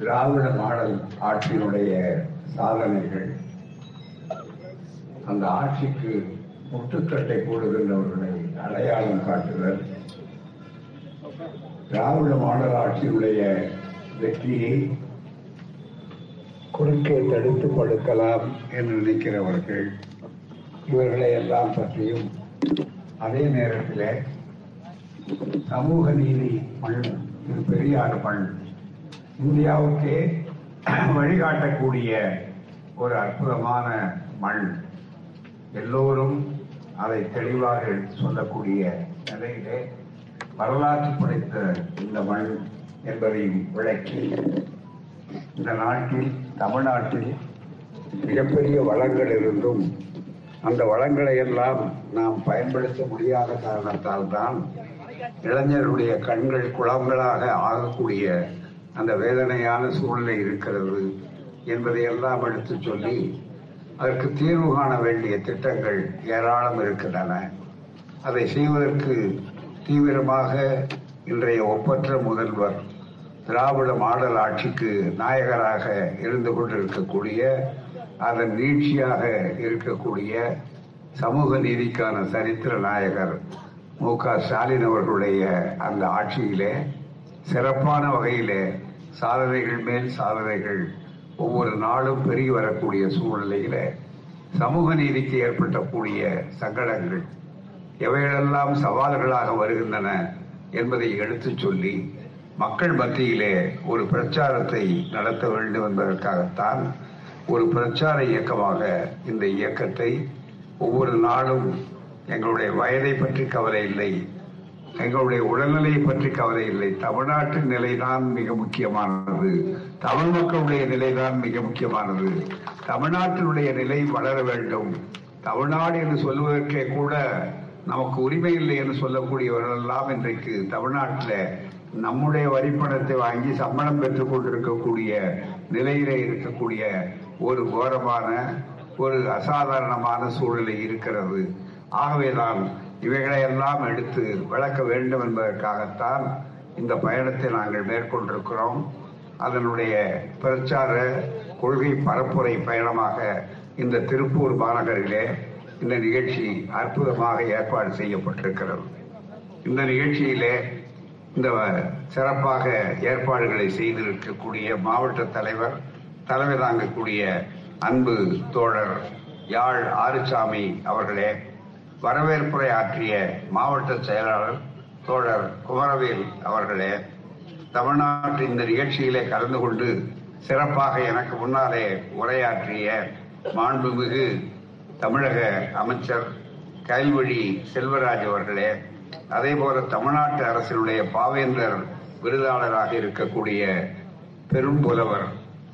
திராவிட model ஆட்சியினுடைய சாதனைகள் அந்த ஆட்சிக்கு முட்டுக்கட்டை போடுகின்றவர்களை அடையாளம் காட்டுதல். திராவிட மாடல் ஆட்சியினுடைய வெற்றியை குறுக்கே தடுத்து படுக்கலாம் என்று நினைக்கிறவர்கள் இவர்களை எல்லாம் பற்றியும் அதே நேரத்தில் சமூக நீதி மண் இது பெரியார் மண் இந்தியாவுக்கு வழிகாட்டக்கூடிய ஒரு அற்புதமான மண். எல்லோரும் அதை தெளிவாக எடுத்து சொல்லக்கூடிய நிலையிலே வரலாற்று படைத்த இந்த மண் என்பதையும் விளக்கி இந்த நாட்டில் தமிழ்நாட்டில் மிகப்பெரிய வளங்கள் இருந்தும் அந்த வளங்களை எல்லாம் நாம் பயன்படுத்த முடியாத காரணத்தால் தான் இளைஞருடைய கண்கள் குளங்களாக ஆகக்கூடிய அந்த வேதனையான சூழ்நிலை இருக்கிறது என்பதை எல்லாம் எடுத்து சொல்லி அதற்கு தீர்வு காண வேண்டிய திட்டங்கள் ஏராளம் இருக்கின்றன. அதை செய்வதற்கு தீவிரமாக இன்றைய ஒப்பற்ற முதல்வர் திராவிட மாடல் ஆட்சிக்கு நாயகராக இருந்து கொண்டிருக்கக்கூடிய அதன் நீட்சியாக இருக்கக்கூடிய சமூக நீதிக்கான சரித்திர நாயகர் மு க ஸ்டாலின் அவர்களுடைய அந்த ஆட்சியிலே சிறப்பான வகையிலே சாதனைகள் மேல் சாதனைகள் ஒவ்வொரு நாளும் பெருகி வரக்கூடிய சூழ்நிலையில சமூக நீதிக்கு ஏற்பட்டக்கூடிய சங்கடங்கள் எவைகளெல்லாம் சவால்களாக வருகின்றன என்பதை எடுத்துச் சொல்லி மக்கள் மத்தியிலே ஒரு பிரச்சாரத்தை நடத்த வேண்டும் என்பதற்காகத்தான் ஒரு பிரச்சார இயக்கமாக இந்த இயக்கத்தை ஒவ்வொரு நாளும் எங்களுடைய வயதை பற்றி கவலை இல்லை எங்களுடைய உடல்நிலையை பற்றி கவலை இல்லை. தமிழ்நாட்டின் நிலைதான் மிக முக்கியமானது. தமிழ் மக்களுடைய நிலைதான் மிக முக்கியமானது. தமிழ்நாட்டினுடைய நிலை வளர வேண்டும். தமிழ்நாடு என்று சொல்வதற்கே கூட நமக்கு உரிமை இல்லை என்று சொல்லக்கூடியவர்கள் எல்லாம் இன்றைக்கு தமிழ்நாட்டில் நம்முடைய வரிப்பணத்தை வாங்கி சம்பளம் பெற்றுக் கொண்டிருக்கக்கூடிய நிலையிலே இருக்கக்கூடிய ஒரு கோரமான ஒரு அசாதாரணமான சூழ்நிலை இருக்கிறது. ஆகவேதான் இவைகளையெல்லாம் எடுத்து விளக்க வேண்டும் என்பதற்காகத்தான் இந்த பயணத்தை நாங்கள் மேற்கொண்டிருக்கிறோம். அதனுடைய பிரச்சார கொள்கை பரப்புரை பயணமாக இந்த திருப்பூர் மாநகரிலே இந்த நிகழ்ச்சி அற்புதமாக ஏற்பாடு செய்யப்பட்டிருக்கிறது. இந்த நிகழ்ச்சியிலே இந்த சிறப்பாக ஏற்பாடுகளை செய்திருக்கக்கூடிய மாவட்ட தலைவர் தலைமை தாங்கக்கூடிய அன்பு தோழர் யாழ் ஆறுசாமி அவர்களே வரவேற்புரை ஆற்றிய மாவட்ட செயலாளர் தோழர் குமரவேல் அவர்களே தமிழ்நாட்டு இந்த நிகழ்ச்சியிலே கலந்து கொண்டு சிறப்பாக எனக்கு முன்னாலே உரையாற்றிய மாண்புமிகு தமிழக அமைச்சர் கைல்வழி செல்வராஜ் அவர்களே அதே போல தமிழ்நாட்டு அரசினுடைய பாவேந்தர் விருதாளராக இருக்கக்கூடிய பெரும் புலவர்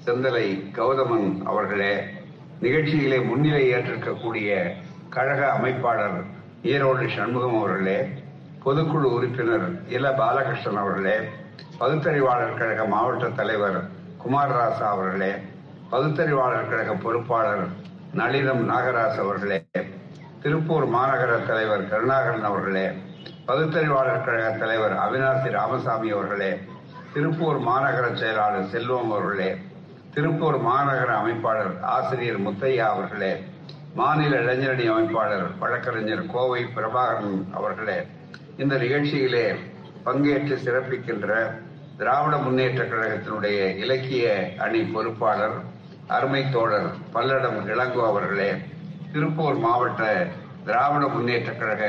செந்தலை கௌதமன் அவர்களே நிகழ்ச்சியிலே முன்னிலை ஏற்றிருக்கக்கூடிய கழக அமைப்பாளர் ஈரோடு சண்முகம் அவர்களே பொதுக்குழு உறுப்பினர் இல பாலகிருஷ்ணன் அவர்களே பகுத்தறிவாளர் கழக மாவட்ட தலைவர் குமாரராசா அவர்களே பகுத்தறிவாளர் கழக பொறுப்பாளர் நளினம் நாகராஜ் அவர்களே திருப்பூர் மாநகர தலைவர் கருணாகரன் அவர்களே பகுத்தறிவாளர் கழக தலைவர் அவினாசி ராமசாமி அவர்களே திருப்பூர் மாநகர செயலாளர் செல்வம் அவர்களே திருப்பூர் மாநகர அமைப்பாளர் ஆசிரியர் முத்தையா அவர்களே மாநில இளைஞரணி அமைப்பாளர் வழக்கறிஞர் கோவை பிரபாகரன் அவர்களே இந்த நிகழ்ச்சியிலே பங்கேற்று சிறப்பிக்கின்ற திராவிட முன்னேற்ற கழகத்தினுடைய இலக்கிய அணி பொறுப்பாளர் அருமை தோழர் பல்லடம் இளங்கோ அவர்களே திருப்பூர் மாவட்ட திராவிட முன்னேற்ற கழக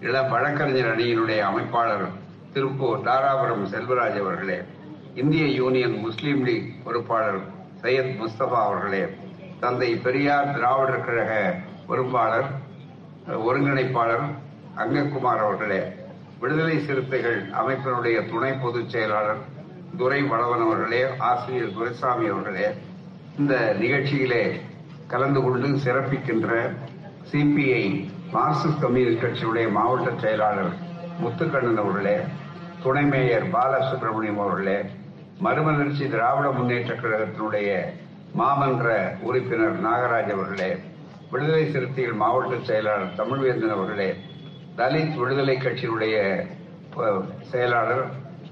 இள வழக்கறிஞர் அணியினுடைய அமைப்பாளர் திருப்பூர் தாராபுரம் செல்வராஜ் அவர்களே இந்திய யூனியன் முஸ்லீம் லீக் பொறுப்பாளர் சையத் முஸ்தபா அவர்களே தந்தை பெரியார் திராவிடர் கழக பொறுப்பாளர் ஒருங்கிணைப்பாளர் அங்கக்குமார் அவர்களே விடுதலை சிறுத்தைகள் அமைப்பினுடைய துணை பொதுச் செயலாளர் துரை வளவன் அவர்களே ஆசிரியர் துரைசாமி அவர்களே இந்த நிகழ்ச்சியிலே கலந்து கொண்டு சிறப்பிக்கின்ற சிபிஐ மார்க்சிஸ்ட் கம்யூனிஸ்ட் கட்சியுடைய மாவட்ட செயலாளர் முத்துக்கண்ணன் அவர்களே துணை மேயர் பாலசுப்ரமணியம் அவர்களே மறுமலர்ச்சி திராவிட முன்னேற்ற கழகத்தினுடைய மாமன்ற உறுப்பினர் நாகராஜ் அவர்களே விடுதலை சிறுத்தைகள் மாவட்ட செயலாளர் தமிழ்வேந்தன் அவர்களே தலித் விடுதலை கட்சியினுடைய செயலாளர்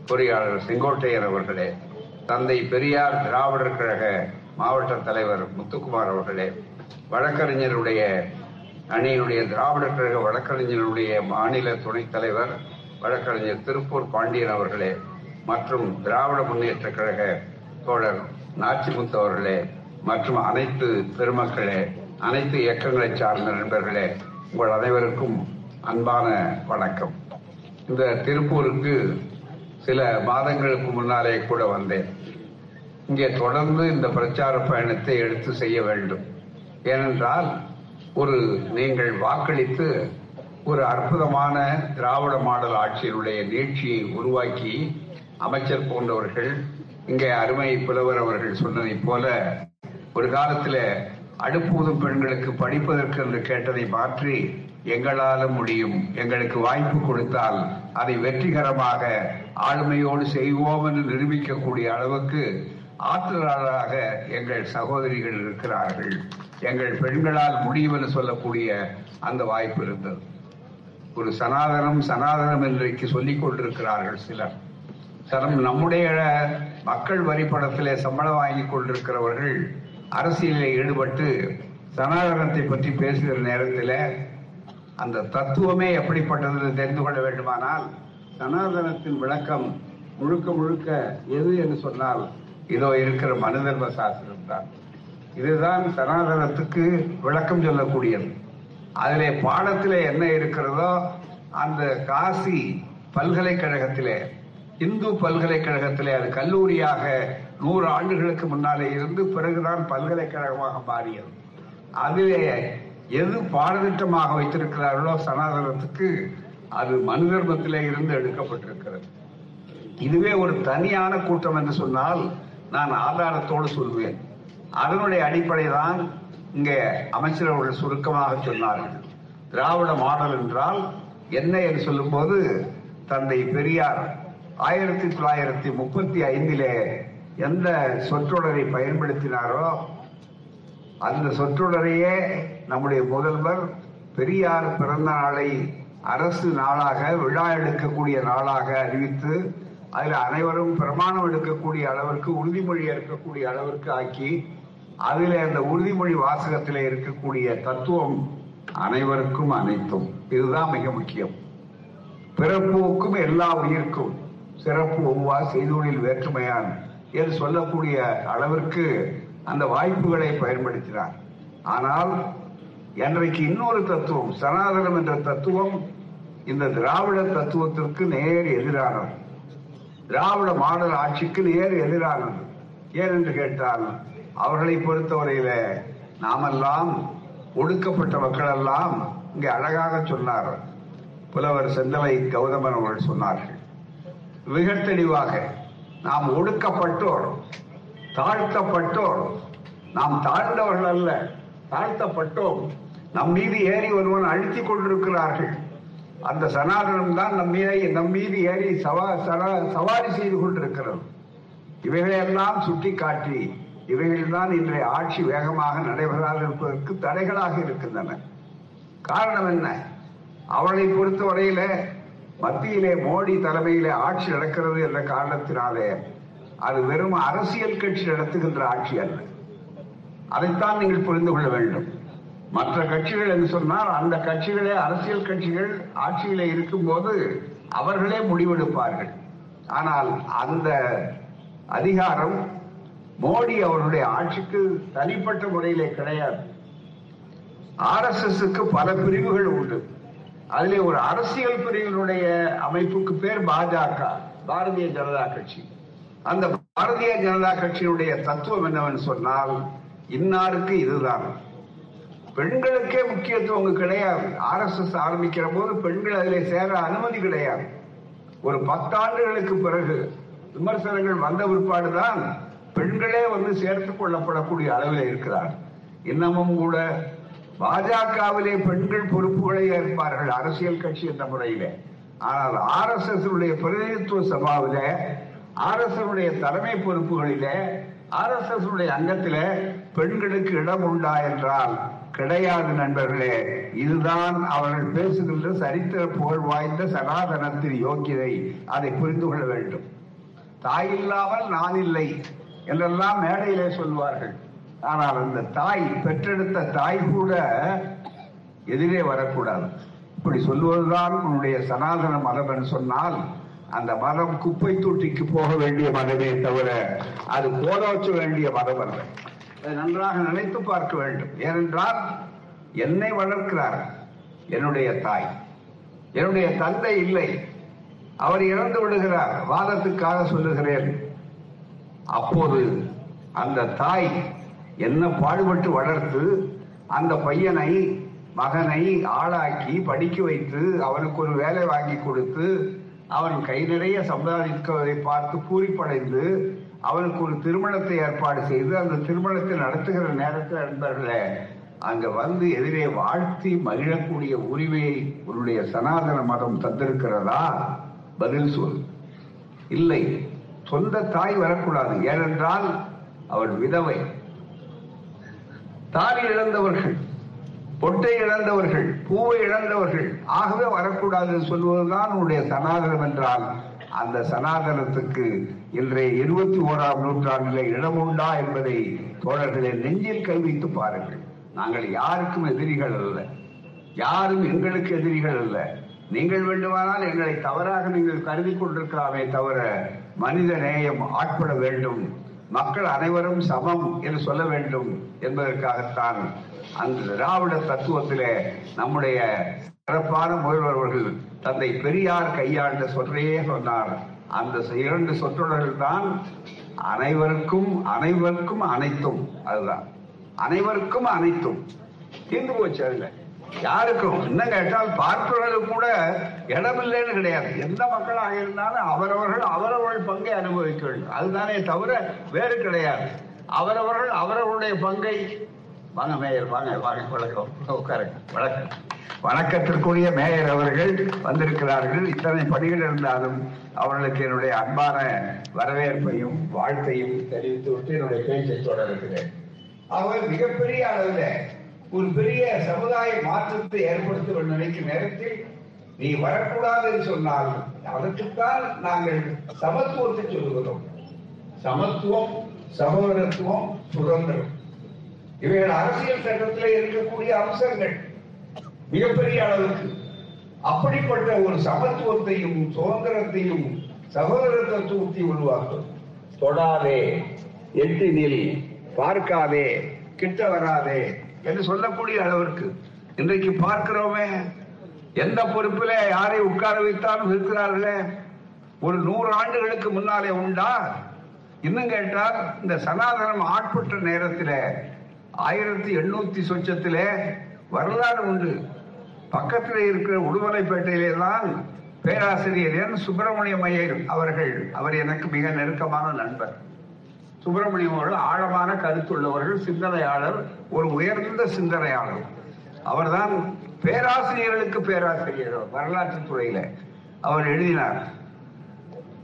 பொறியாளர் செங்கோட்டையர் அவர்களே தந்தை பெரியார் திராவிடர் கழக மாவட்ட தலைவர் முத்துக்குமார் அவர்களே வழக்கறிஞருடைய அணியினுடைய திராவிடர் கழக வழக்கறிஞருடைய மாநில துணைத் தலைவர் வழக்கறிஞர் திருப்பூர் பாண்டியன் அவர்களே மற்றும் திராவிட முன்னேற்ற கழக தோழர் நாச்சிமுத்து அவர்களே மற்றும் அனைத்து பெருமக்களே அனைத்து இயக்கங்களை சார்ந்த நண்பர்களே உங்கள் அனைவருக்கும் அன்பான வணக்கம். இந்த திருப்பூருக்கு சில மாதங்களுக்கு முன்னாலே கூட வந்தேன். இங்கே தொடர்ந்து இந்த பிரச்சார பயணத்தை எடுத்து செய்ய வேண்டும். ஏனென்றால் ஒரு நீங்கள் வாக்களித்து ஒரு அற்புதமான திராவிட மாடல் ஆட்சியினுடைய நீட்சியை உருவாக்கி அமைச்சர் போன்றவர்கள் இங்கே அருமை புலவர் அவர்கள் சொன்னதைப் போல ஒரு காலத்துல அடுப்பூதும் பெண்களுக்கு படிப்பதற்கு என்று கேட்டதை மாற்றி எங்களால முடியும் எங்களுக்கு வாய்ப்பு கொடுத்தால் அதை வெற்றிகரமாக ஆளுமையோடு செய்வோம் என்று நிரூபிக்கக்கூடிய அளவுக்கு ஆற்றலாளராக எங்கள் சகோதரிகள் இருக்கிறார்கள். எங்கள் பெண்களால் முடியும் என்று சொல்லக்கூடிய அந்த வாய்ப்பு இருந்தது. ஒரு சனாதனம் சனாதனம் இன்றைக்கு சொல்லிக் கொண்டிருக்கிறார்கள் சிலர். சனம் நம்முடைய மக்கள் வரிப்படத்திலே சம்பளம் வாங்கி கொண்டிருக்கிறவர்கள் அரசியலில் ஈடுபட்டு சனாதனத்தை பற்றி பேசுகிற நேரத்தில் அந்த தத்துவமே எப்படிப்பட்டது தெரிந்து கொள்ள வேண்டுமானால் சனாதனத்தின் விளக்கம் முழுக்க முழுக்க எது என்று சொன்னால் இதோ இருக்கிற மனுதர்ம சாஸ்திரம் தான். இதுதான் சனாதனத்துக்கு விளக்கம் சொல்லக்கூடியது. அதிலே பாடத்திலே என்ன இருக்கிறதோ அந்த காசி பல்கலைக்கழகத்திலே இந்து பல்கலைக்கழகத்திலே அது கல்லூரியாக நூறு ஆண்டுகளுக்கு முன்னாலே இருந்து பிறகுதான் பல்கலைக்கழகமாக மாறியது. அதிலே எது பாடத்திட்டமாக வைத்திருக்கிறார்களோ சனாதனத்துக்கு அது மனு தர்மத்திலே இருந்து எடுக்கப்பட்டிருக்கிறது. இதுவே ஒரு தனியான கூட்டம் என்று சொன்னால் நான் ஆதாரத்தோடு சொல்வேன். அதனுடைய அடிப்படை தான் இங்கே அமைச்சர் அவர்கள் சுருக்கமாக சொன்னார்கள். திராவிட மாடல் என்றால் என்ன என்று சொல்லும்போது தந்தை பெரியார் ஆயிரத்தி தொள்ளாயிரத்தி முப்பத்தி ஐந்திலே எந்த சொற்றொடரை பயன்படுத்தினாரோ அந்த சொற்றொடரையே நம்முடைய முதல்வர் பெரியார் பிறந்த நாளை அரசு நாளாக விழா எடுக்கக்கூடிய நாளாக அறிவித்து அதில் அனைவரும் பிரமாணம் எடுக்கக்கூடிய அளவிற்கு உறுதிமொழி எடுக்கக்கூடிய அளவிற்கு ஆக்கி அதில் அந்த உறுதிமொழி வாசகத்தில் இருக்கக்கூடிய தத்துவம் அனைவருக்கும் அனைத்தும். இதுதான் மிக முக்கியம். பிறப்புக்கும் எல்லா உயிர்க்கும். சிறப்பு ஒவ்வா செய்தொழில் வேற்றுமையான். என்று சொல்லக்கூடிய அளவிற்கு அந்த வாய்ப்புகளை பயன்படுத்தினார். ஆனால் என்றைக்கு இன்னொரு தத்துவம் சனாதனம் என்ற தத்துவம் இந்த திராவிட தத்துவத்திற்கு நேர் எதிரானது. திராவிட மாடல் ஆட்சிக்கு நேர் எதிரானது. ஏன் என்று கேட்டால் அவர்களை பொறுத்தவரையில நாமெல்லாம் ஒடுக்கப்பட்ட மக்கள் எல்லாம் இங்கே அழகாக சொன்னார் புலவர் செந்தலை கௌதமன் அவர்கள் சொன்னார்கள். மிக தெளிவாக நாம் ஒடுக்கப்பட்டோர் தாழ்த்தப்பட்டோர். நாம் தாழ்ந்தவர்கள் அல்ல தாழ்த்தப்பட்டோம். நம் மீது ஏறி ஒருவன் அழுத்திக் கொண்டிருக்கிறார்கள். அந்த சனாதனம் தான் நம் மீது நம் மீது ஏறி சவா சவாரி செய்து கொண்டிருக்கிறது. இவைகளையெல்லாம் சுட்டிக்காட்டி இவைகள்தான் இன்றைய ஆட்சி வேகமாக நடைபெறாது இருப்பதற்கு தடைகளாக இருக்கின்றன. காரணம் என்ன? அவளை பொறுத்தவரையில மத்தியிலே மோடி தலைமையிலே ஆட்சி நடக்கிறது என்ற காரணத்தினாலே அது வெறும் அரசியல் கட்சி நடத்துகின்ற ஆட்சி அல்ல. அதைத்தான் நீங்கள் புரிந்து கொள்ள வேண்டும். மற்ற கட்சிகள் என்று சொன்னால் அந்த கட்சிகளே அரசியல் கட்சிகள் ஆட்சியிலே இருக்கும்போது அவர்களே முடிவெடுப்பார்கள். ஆனால் அந்த அதிகாரம் மோடி அவருடைய ஆட்சிக்கு தனிப்பட்ட முறையிலே கிடையாது. ஆர் எஸ் எஸ் பல பிரிவுகள் உண்டு. அதுல ஒரு அரசியல் பிரிவினுடைய அமைப்புக்கு பேர் பாஜக பாரதிய ஜனதா கட்சி. அந்த பாரதிய ஜனதா கட்சியினுடைய தத்துவம் என்னவென்று சொன்னால் இன்னாருக்கு இதுதான். பெண்களுக்கே முக்கியத்துவம் கிடையாது. ஆர் எஸ் எஸ் ஆரம்பிக்கிற போது பெண்கள் அதில் சேர அனுமதி கிடையாது. ஒரு பத்தாண்டுகளுக்கு பிறகு விமர்சனங்கள் வந்த பிற்பாடுதான் பெண்களே வந்து சேர்த்துக் கொள்ளப்படக்கூடிய அளவில் இருக்கிறார் இன்னமும் கூட பாஜகவிலே பெண்கள் பொறுப்புகளை ஏற்பார்கள். அரசியல் கட்சி என்ற முறையில. ஆனால் ஆர் எஸ் எஸ் பிரதிநிதித்துவ சபாவில ஆர் எஸ் எஸ் தலைமை பொறுப்புகளில ஆர் எஸ் எஸ் அங்கத்தில பெண்களுக்கு இடம் உண்டா என்றால் கிடையாது நண்பர்களே. இதுதான் அவர்கள் பேசுகின்ற சரித்திர புகழ் வாய்ந்த சனாதனத்தின் யோக்கியதை அதை புரிந்து கொள்ள வேண்டும். தாய் இல்லாமல் நான் இல்லை என்றெல்லாம் மேடையிலே சொல்வார்கள். ஆனால் அந்த தாய் பெற்றெடுத்த தாய் கூட எதிரே வரக்கூடாது. இப்படி சொல்லுவதுதான் உன்னுடைய சனாதன மதம் என்று சொன்னால் அந்த மதம் குப்பை தொட்டிக்கு போக வேண்டிய மதமே தவிர அது கோலோச்ச வேண்டிய மதம் அல்ல. நன்றாக நினைத்து பார்க்க வேண்டும். ஏனென்றால் என்னை வளர்க்கிறார் என்னுடைய தாய். என்னுடைய தந்தை இல்லை. அவர் இறந்து விடுகிறார். வாதத்துக்காக சொல்லுகிறேன். அப்போது அந்த தாய் என்ன பாடுபட்டு வளர்த்து அந்த பையனை மகனை ஆளாக்கி படிக்க வைத்து அவனுக்கு ஒரு வேலை வாங்கி கொடுத்து அவன் கை நிறைய சம்பாதிப்பதை பார்த்து பூரிப்படைந்து அவனுக்கு ஒரு திருமணத்தை ஏற்பாடு செய்து அந்த திருமணத்தை நடத்துகிற நேரத்தில் நண்பர்களே அங்க வந்து எதிரே வாழ்த்தி மகிழக்கூடிய உரிமையை உன்னுடைய சனாதன மதம் தந்திருக்கிறதா? பதில் சொல். இல்லை சொந்த தாய் வரக்கூடாது. ஏனென்றால் அவள் விதவை. தாலி இழந்தவர்கள் பொட்டை இழந்தவர்கள் பூவை இழந்தவர்கள் ஆகவே வரக்கூடாது சொல்வதுதான் உன்னுடைய சனாதனம் என்றால் அந்த சனாதனத்துக்கு இன்றைய இருபத்தி ஓராம் நூற்றாண்டில் இடம் உண்டா என்பதை தோழர்களை நெஞ்சில் கை வைத்து பாருங்கள். நாங்கள் யாருக்கும் எதிரிகள் அல்ல. யாரும் எங்களுக்கு எதிரிகள் அல்ல. நீங்கள் வேண்டுமானால் எங்களை தவறாக நீங்கள் கருதி கொண்டிருக்கலாமே தவிர மனித நேயம் ஆட்பட வேண்டும். மக்கள் அனைவரும் சமம் என்று சொல்ல வேண்டும் என்பதற்காகத்தான் அந்த திராவிட தத்துவத்திலே நம்முடைய சிறப்பான முதல்வர் அவர்கள் தந்தை பெரியார் கையாண்ட சொற்றையே சொன்னார். அந்த இரண்டு சொற்றொடர்கள் தான் அனைவருக்கும் அனைவருக்கும் அனைத்தும். அதுதான். அனைவருக்கும் அனைத்தும். தீர்ந்து போச்சு அதுல. யாருக்கும் என்ன கேட்டால் பார்ப்பவர்களுக்கு கூட இடமில்லைன்னு கிடையாது. எந்த மக்களாக இருந்தாலும் அவரவர்கள் அவரவர்கள் பங்கை அனுபவிக்க வேண்டும் அதுதானே தவிர வேறு கிடையாது. அவரவர்கள் அவரவருடைய பங்கை வாங்க மேயர் வாங்க வாங்க வழக்கம் உட்காருங்க. வழக்கம் வணக்கத்திற்குரிய மேயர் அவர்கள் வந்திருக்கிறார்கள். இத்தனை பணிகள் இருந்தாலும் அவர்களுக்கு என்னுடைய அன்பான வரவேற்பையும் வாழ்த்தையும் தெரிவித்து விட்டு என்னுடைய பேச்சை தொடர்கிறேன். அவர் மிகப்பெரிய அளவில் ஒரு பெரிய சமுதாய மாற்றத்தை ஏற்படுத்த நினைக்கும் நேரத்தில் நீ வரக்கூடாது என்று சொன்னால் அதற்குத்தான் நாங்கள் சமத்துவத்தை சொல்லுகிறோம். சமத்துவம் சகோதரத்துவம் சுதந்திரம். இவைகள் அரசியல் சட்டத்தில் இருக்கக்கூடிய அம்சங்கள் மிகப்பெரிய அளவுக்கு. அப்படிப்பட்ட ஒரு சமத்துவத்தையும் சுதந்திரத்தையும் சகோதர தத்துவத்தையும் உருவாக்கும். தொடாதே எட்டினில் பார்க்காதே கிட்ட வராதே என்று சொல்லக்கூடிய அளவிற்கு இன்றைக்கு பார்க்கிறோமே எந்த பொறுப்பில யாரை உட்கார வைத்தாலும் இருக்கிறார்களே? ஒரு நூறு ஆண்டுகளுக்கு முன்னாலே உண்டா? இன்னும் கேட்டால் இந்த சனாதனம் ஆட்பட்ட நேரத்தில் ஆயிரத்தி எண்ணூத்தி சொச்சத்தில் வரலாறு உண்டு. பக்கத்தில் இருக்கிற உடுமலைப்பேட்டையிலே தான் பேராசிரியர் என் சுப்பிரமணியம் ஐயர் அவர்கள் அவர் எனக்கு மிக நெருக்கமான நண்பர். சுப்பிரமணியம் அவர்கள் ஆழமான கருத்துள்ளவர்கள் சிந்தனையாளர் ஒரு உயர்ந்த சிந்தனையாளர். அவர்தான் பேராசிரியர்களுக்கு பேராசிரியர் வரலாற்று துறையில. அவர் எழுதினார்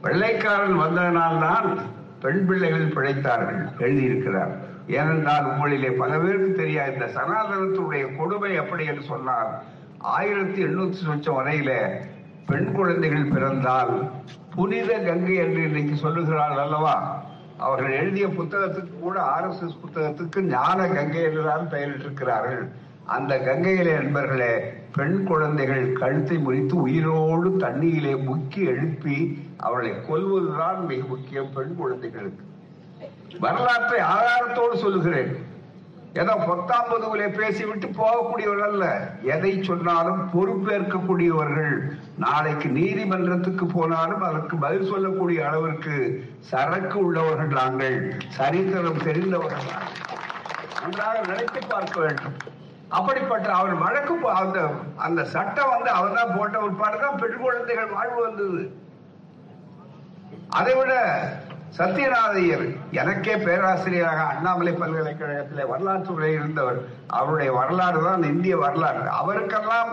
வெள்ளைக்காரன் வந்ததனால்தான் பெண் பிள்ளைகள் பிழைத்தார்கள் எழுதியிருக்கிறார். ஏனென்றால் உங்களிலே பல பேருக்கு தெரியாது இந்த சனாதனத்துடைய கொடுமை எப்படி என்று சொன்னால் ஆயிரத்தி எண்ணூத்தி சொச்சம் வரையில பெண் குழந்தைகள் பிறந்தால் புனித கங்கை என்று இன்னைக்கு சொல்லுகிறாள் அல்லவா? அவர்கள் எழுதிய புத்தகத்துக்கு கூட ஆர் எஸ் எஸ் புத்தகத்துக்கு ஞான கங்கை என்றுதான் பெயரிட்டிருக்கிறார்கள். அந்த கங்கையிலே நண்பர்களே பெண் குழந்தைகள் கழுத்தை முறித்து உயிரோடு தண்ணியிலே முக்கி எழுப்பி அவளை கொல்வதுதான் மிக முக்கியம் பெண் குழந்தைகளுக்கு. வரலாற்றை ஆதாரத்தோடு சொல்லுகிறேன். ஏதோ பத்தாம்பதுவிலே பேசிவிட்டு போகக்கூடியவர்கள் அல்ல. எதை சொன்னாலும் பொறுப்பேற்கக்கூடியவர்கள். நாளைக்கு நீதிமன்றத்துக்கு போனாலும் அதற்கு பதில் சொல்லக்கூடிய அளவிற்கு சரக்கு உள்ளவர்கள் நாங்கள். சரித்திரம் தெரிந்தவர்கள் நாங்கள். நன்றாக நினைத்து பார்க்க வேண்டும். அப்படிப்பட்ட அவர் வழக்கு அந்த அந்த சட்டம் வந்து அவர் தான் போட்ட ஒரு பாடுதான் பெண் குழந்தைகள் வாழ்வு வந்தது. அதை விட சத்யநாதையர் எனக்கே பேராசிரியராக அண்ணாமலை பல்கலைக்கழகத்தில் வரலாற்று உரை இருந்தவர். அவருடைய வரலாறு தான் இந்திய வரலாறு. அவருக்கெல்லாம்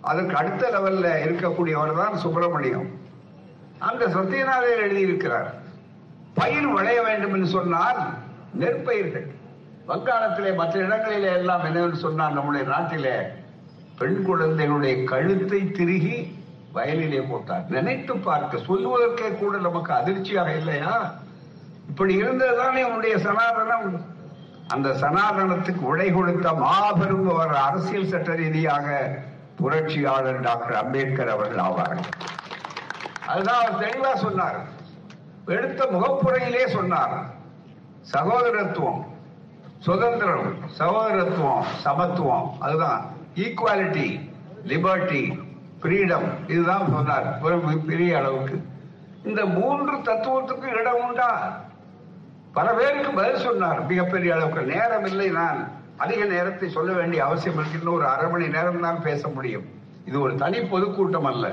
அதற்கு அடுத்த லெவல்ல இருக்கக்கூடியவர் தான் சுப்பிரமணியம். அந்த சத்யநாதையர் எழுதியிருக்கிறார். பயிர் விளைய வேண்டும் என்று சொன்னால் நெற்பயிர்கள். வங்காளத்திலே மற்ற இடங்களிலே எல்லாம் என்னவென்று சொன்னால் நம்முடைய நாட்டிலே பெண் குழந்தைகளுடைய கழுத்தை திருகி வயலிலே போட்டார். நினைத்து பார்க்க சொல்லுவதற்கே கூட நமக்கு அதிர்ச்சியாக இல்லையா? இப்படி இருந்ததுதானே உன்னுடைய சனாதனம். அந்த சனாதனத்துக்கு உடை கொடுத்த மாபெரும் ஒரு அரசியல் சட்ட ரீதியாக புரட்சியாளர் டாக்டர் அம்பேத்கர் அவர்கள் ஆவார்கள் அதுதான் அவர் தெளிவா சொன்னார். எடுத்த முகப்புறையிலே சொன்னார். சகோதரத்துவம் சுதந்திரம் சகோதரத்துவம் சமத்துவம் அதுதான். ஈக்குவாலிட்டி லிபர்ட்டி ஃப்ரீடம் இதுதான் சொன்னார். பெரிய அளவுக்கு. இந்த மூன்று தத்துவத்துக்கு இடம் உண்டா? பல பேருக்கு பதில் சொன்னார். மிகப்பெரிய அளவுக்கு. நேரம் இல்லை நான். அதிக நேரத்தை சொல்ல வேண்டிய அவசியம் இருக்குன்னு இன்னும் ஒரு அரை மணி நேரம் தான் பேச முடியும். இது ஒரு தனி பொதுக்கூட்டம் அல்ல.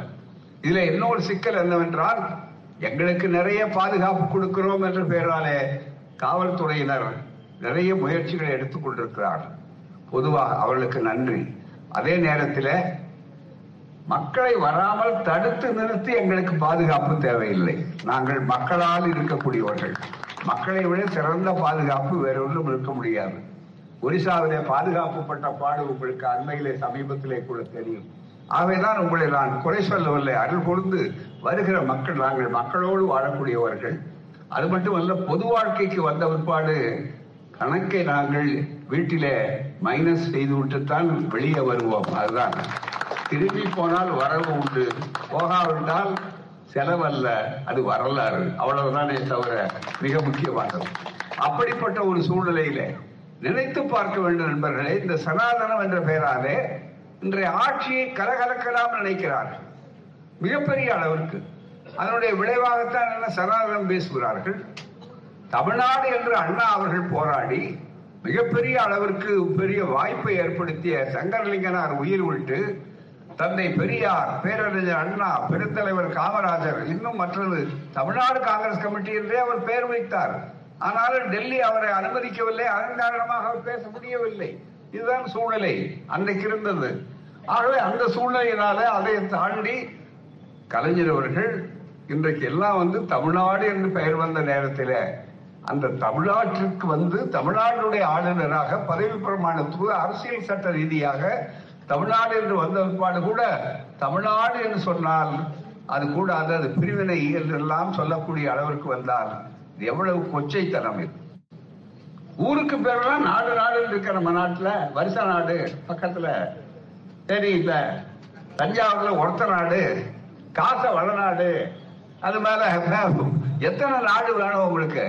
இதுல இன்னொரு சிக்கல் என்னவென்றால் எங்களுக்கு நிறைய பாதுகாப்பு கொடுக்கிறோம் என்ற பெயராலே காவல்துறையினர் நிறைய முயற்சிகளை எடுத்துக்கொண்டிருக்கிறார்கள் பொதுவாக அவர்களுக்கு நன்றி. அதே நேரத்தில் மக்களை வராமல் தடுத்து நிறுத்தி எங்களுக்கு பாதுகாப்பு தேவையில்லை. நாங்கள் மக்களால் இருக்கக்கூடியவர்கள். மக்களை விட சிறந்த பாதுகாப்பு வேற ஒன்றும் இருக்க முடியாது. ஒரிசாவிலே பாதுகாப்புப்பட்ட பாடு உங்களுக்கு அண்மையிலே சமீபத்திலே கூட தெரியும். ஆகவேதான் உங்களை நான் குறை சொல்லவில்லை. அருள் பொழுது வருகிற மக்கள் நாங்கள் மக்களோடு வாழக்கூடியவர்கள். அது மட்டுமல்ல பொது வாழ்க்கைக்கு வந்த பிற்பாடு கணக்கை நாங்கள் வீட்டிலே மைனஸ் செய்து விட்டுத்தான் வெளியே வருவோம். அதுதான். திரும்பி போனால் வரவு உண்டு. போகாவிட்டால் செலவல்ல. அது வரலாறு. அவ்வளவுதானே தவிர மிக முக்கியமானது அப்படிப்பட்ட ஒரு சூழ்நிலையில நினைத்து பார்க்க வேண்டும் நண்பர்களே இந்த சனாதனம் என்ற பெயராலே இன்றைய ஆட்சியை கலகலக்கலாம் நினைக்கிறார்கள். மிகப்பெரிய அளவிற்கு. அதனுடைய விளைவாகத்தான் என்ன? சனாதனம் பேசுகிறார்கள். தமிழ்நாடு என்று அண்ணா அவர்கள் போராடி மிகப்பெரிய அளவிற்கு பெரிய வாய்ப்பை ஏற்படுத்திய சங்கரலிங்கனார் உயிர் விட்டு தந்தை பெரியார் பேரறிஞர் அண்ணா பெருந்தலைவர் காமராஜர் இன்னும் மற்றது. தமிழ்நாடு காங்கிரஸ் கமிட்டி என்றே அவர் பெயர் வைத்தார். ஆனாலும் டெல்லி அவரை அனுமதிக்கவில்லை அதன் காரணமாக அவர் பேச முடியவில்லை. இதுதான் சூழ்நிலை. அன்றைக்கு இருந்தது. ஆகவே அந்த சூழ்நிலையினால அதை தாண்டி கலைஞர் அவர்கள் இன்றைக்கு எல்லாம் வந்து தமிழ்நாடு என்று பெயர் வந்த நேரத்தில் அந்த தமிழ்நாட்டிற்கு வந்து தமிழ்நாட்டினுடைய ஆளுநராக பதவி பிரமாணத்துக்கு அரசியல் சட்ட ரீதியாக தமிழ்நாடு என்று வந்த பிற்பாடு கூட தமிழ்நாடு என்று சொன்னால் அது கூட அது அது பிரிவினை என்றெல்லாம் சொல்லக்கூடிய அளவிற்கு வந்தால் இது எவ்வளவு கொச்சைத்தனம் இது. ஊருக்கு பேரெல்லாம் நாடு நாடு இருக்கிற நம்ம நாட்டுல வருஷ நாடு பக்கத்துல. சரி இப்ப தஞ்சாவூர்ல ஒருத்த நாடு காச வளநாடு அது மேல எத்தனை நாடு வேணும் உங்களுக்கு?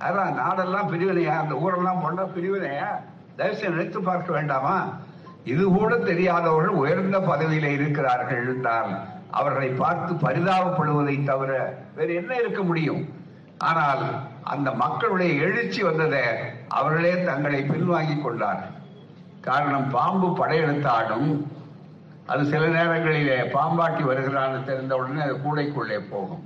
அதான் நாடெல்லாம் பிரிவினையா? அந்த ஊரெல்லாம் போனா பிரிவினையா? தயவுசெய்து நினைத்து பார்க்க வேண்டாமா? இது கூட தெரியாதவர்கள் உயர்ந்த பதவியில இருக்கிறார்கள் என்றால் அவர்களை பார்த்து பரிதாபப்படுவதை தவிர வேறு என்ன இருக்க முடியும்? ஆனால் அந்த மக்களுடைய எழுச்சி வந்ததை அவர்களே தங்களை பின்வாங்கிக் கொண்டார்கள். காரணம் பாம்பு படையெடுத்தாடும் அது சில நேரங்களிலே பாம்பாட்டி வருகிறான்னு தெரிந்த உடனே அது கூடைக்குள்ளே போகும்.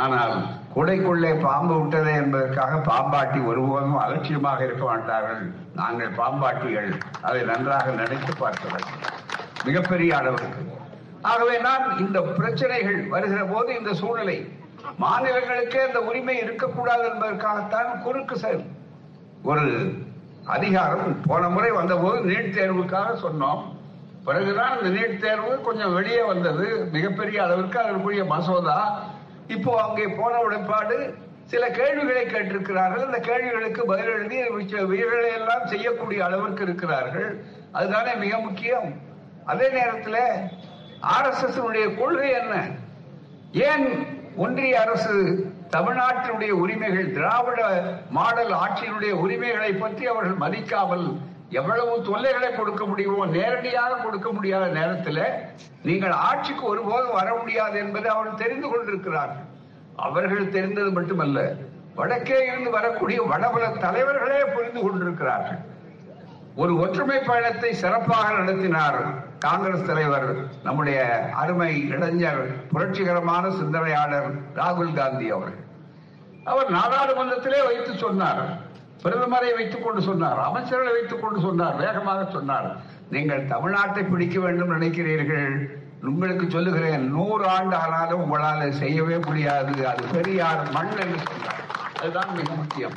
ஆனால் கூடைக்குள்ளே பாம்பு விட்டதே என்பதற்காக பாம்பாட்டி ஒருபோதும் அலட்சியமாக இருக்க மாட்டார்கள். நாங்கள் பாம்பாட்டிகள் அதை நன்றாக நினைத்து பார்க்க மிகப்பெரிய அளவுக்கு. ஆகவே நான் இந்த பிரச்சனைகள் வருகிற போது இந்த சூழ்நிலை மாநிலங்களுக்கே இந்த உரிமை இருக்கக்கூடாது என்பதற்காகத்தான் குறுக்கு செயல் ஒரு அதிகாரம் போன முறை வந்தபோது நீட் தேர்வுக்காக சொன்னோம். பிறகுதான் இந்த நீட் தேர்வு கொஞ்சம் வெளியே வந்தது. மிகப்பெரிய அளவிற்கு அதற்குரிய மசோதா இப்போ அங்கே போன உடன்பாடு சில கேள்விகளை கேட்டிருக்கிறார்கள். அந்த கேள்விகளுக்கு பதில் எழுதி வீரர்களை எல்லாம் செய்யக்கூடிய அளவிற்கு இருக்கிறார்கள். அதுதானே மிக முக்கியம். அதே நேரத்தில் ஆர் எஸ் எஸ் கொள்கை என்ன? ஏன் ஒன்றிய அரசு தமிழ்நாட்டினுடைய உரிமைகள் திராவிட மாடல் ஆட்சியினுடைய உரிமைகளை பற்றி அவர்கள் மதிக்காமல் எவ்வளவு தொல்லைகளை கொடுக்க முடியுமோ நேரடியாக கொடுக்க முடியாத நேரத்தில் நீங்கள் ஆட்சிக்கு ஒருபோதும் வர முடியாது என்பதை அவர்கள் தெரிந்து கொண்டிருக்கிறார்கள். அவர்கள் தெரிந்தது மட்டுமல்ல வடக்கே இருந்து வரக்கூடிய வடபல தலைவர்களே புரிந்து கொண்டிருக்கிறார்கள். ஒரு ஒற்றுமை பயணத்தை சிறப்பாக நடத்தினார் காங்கிரஸ் தலைவர் நம்முடைய அருமை இளைஞர் புரட்சிகரமான சிந்தனையாளர் ராகுல் காந்தி அவர்கள். அவர் நாடாளுமன்றத்திலே வைத்து சொன்னார் பிரதமரை வைத்துக் கொண்டு சொன்னார். அமைச்சர்களை வைத்துக் கொண்டு சொன்னார். வேகமாக சொன்னார். நீங்கள் தமிழ்நாட்டை பிடிக்க வேண்டும் நினைக்கிறீர்கள். உங்களுக்கு சொல்லுகிறேன் நூறு ஆண்டு ஆனாலும் உங்களால் செய்யவே முடியாது. அது பெரியார் மண் என்று சொன்னார். அதுதான் மிக முக்கியம்.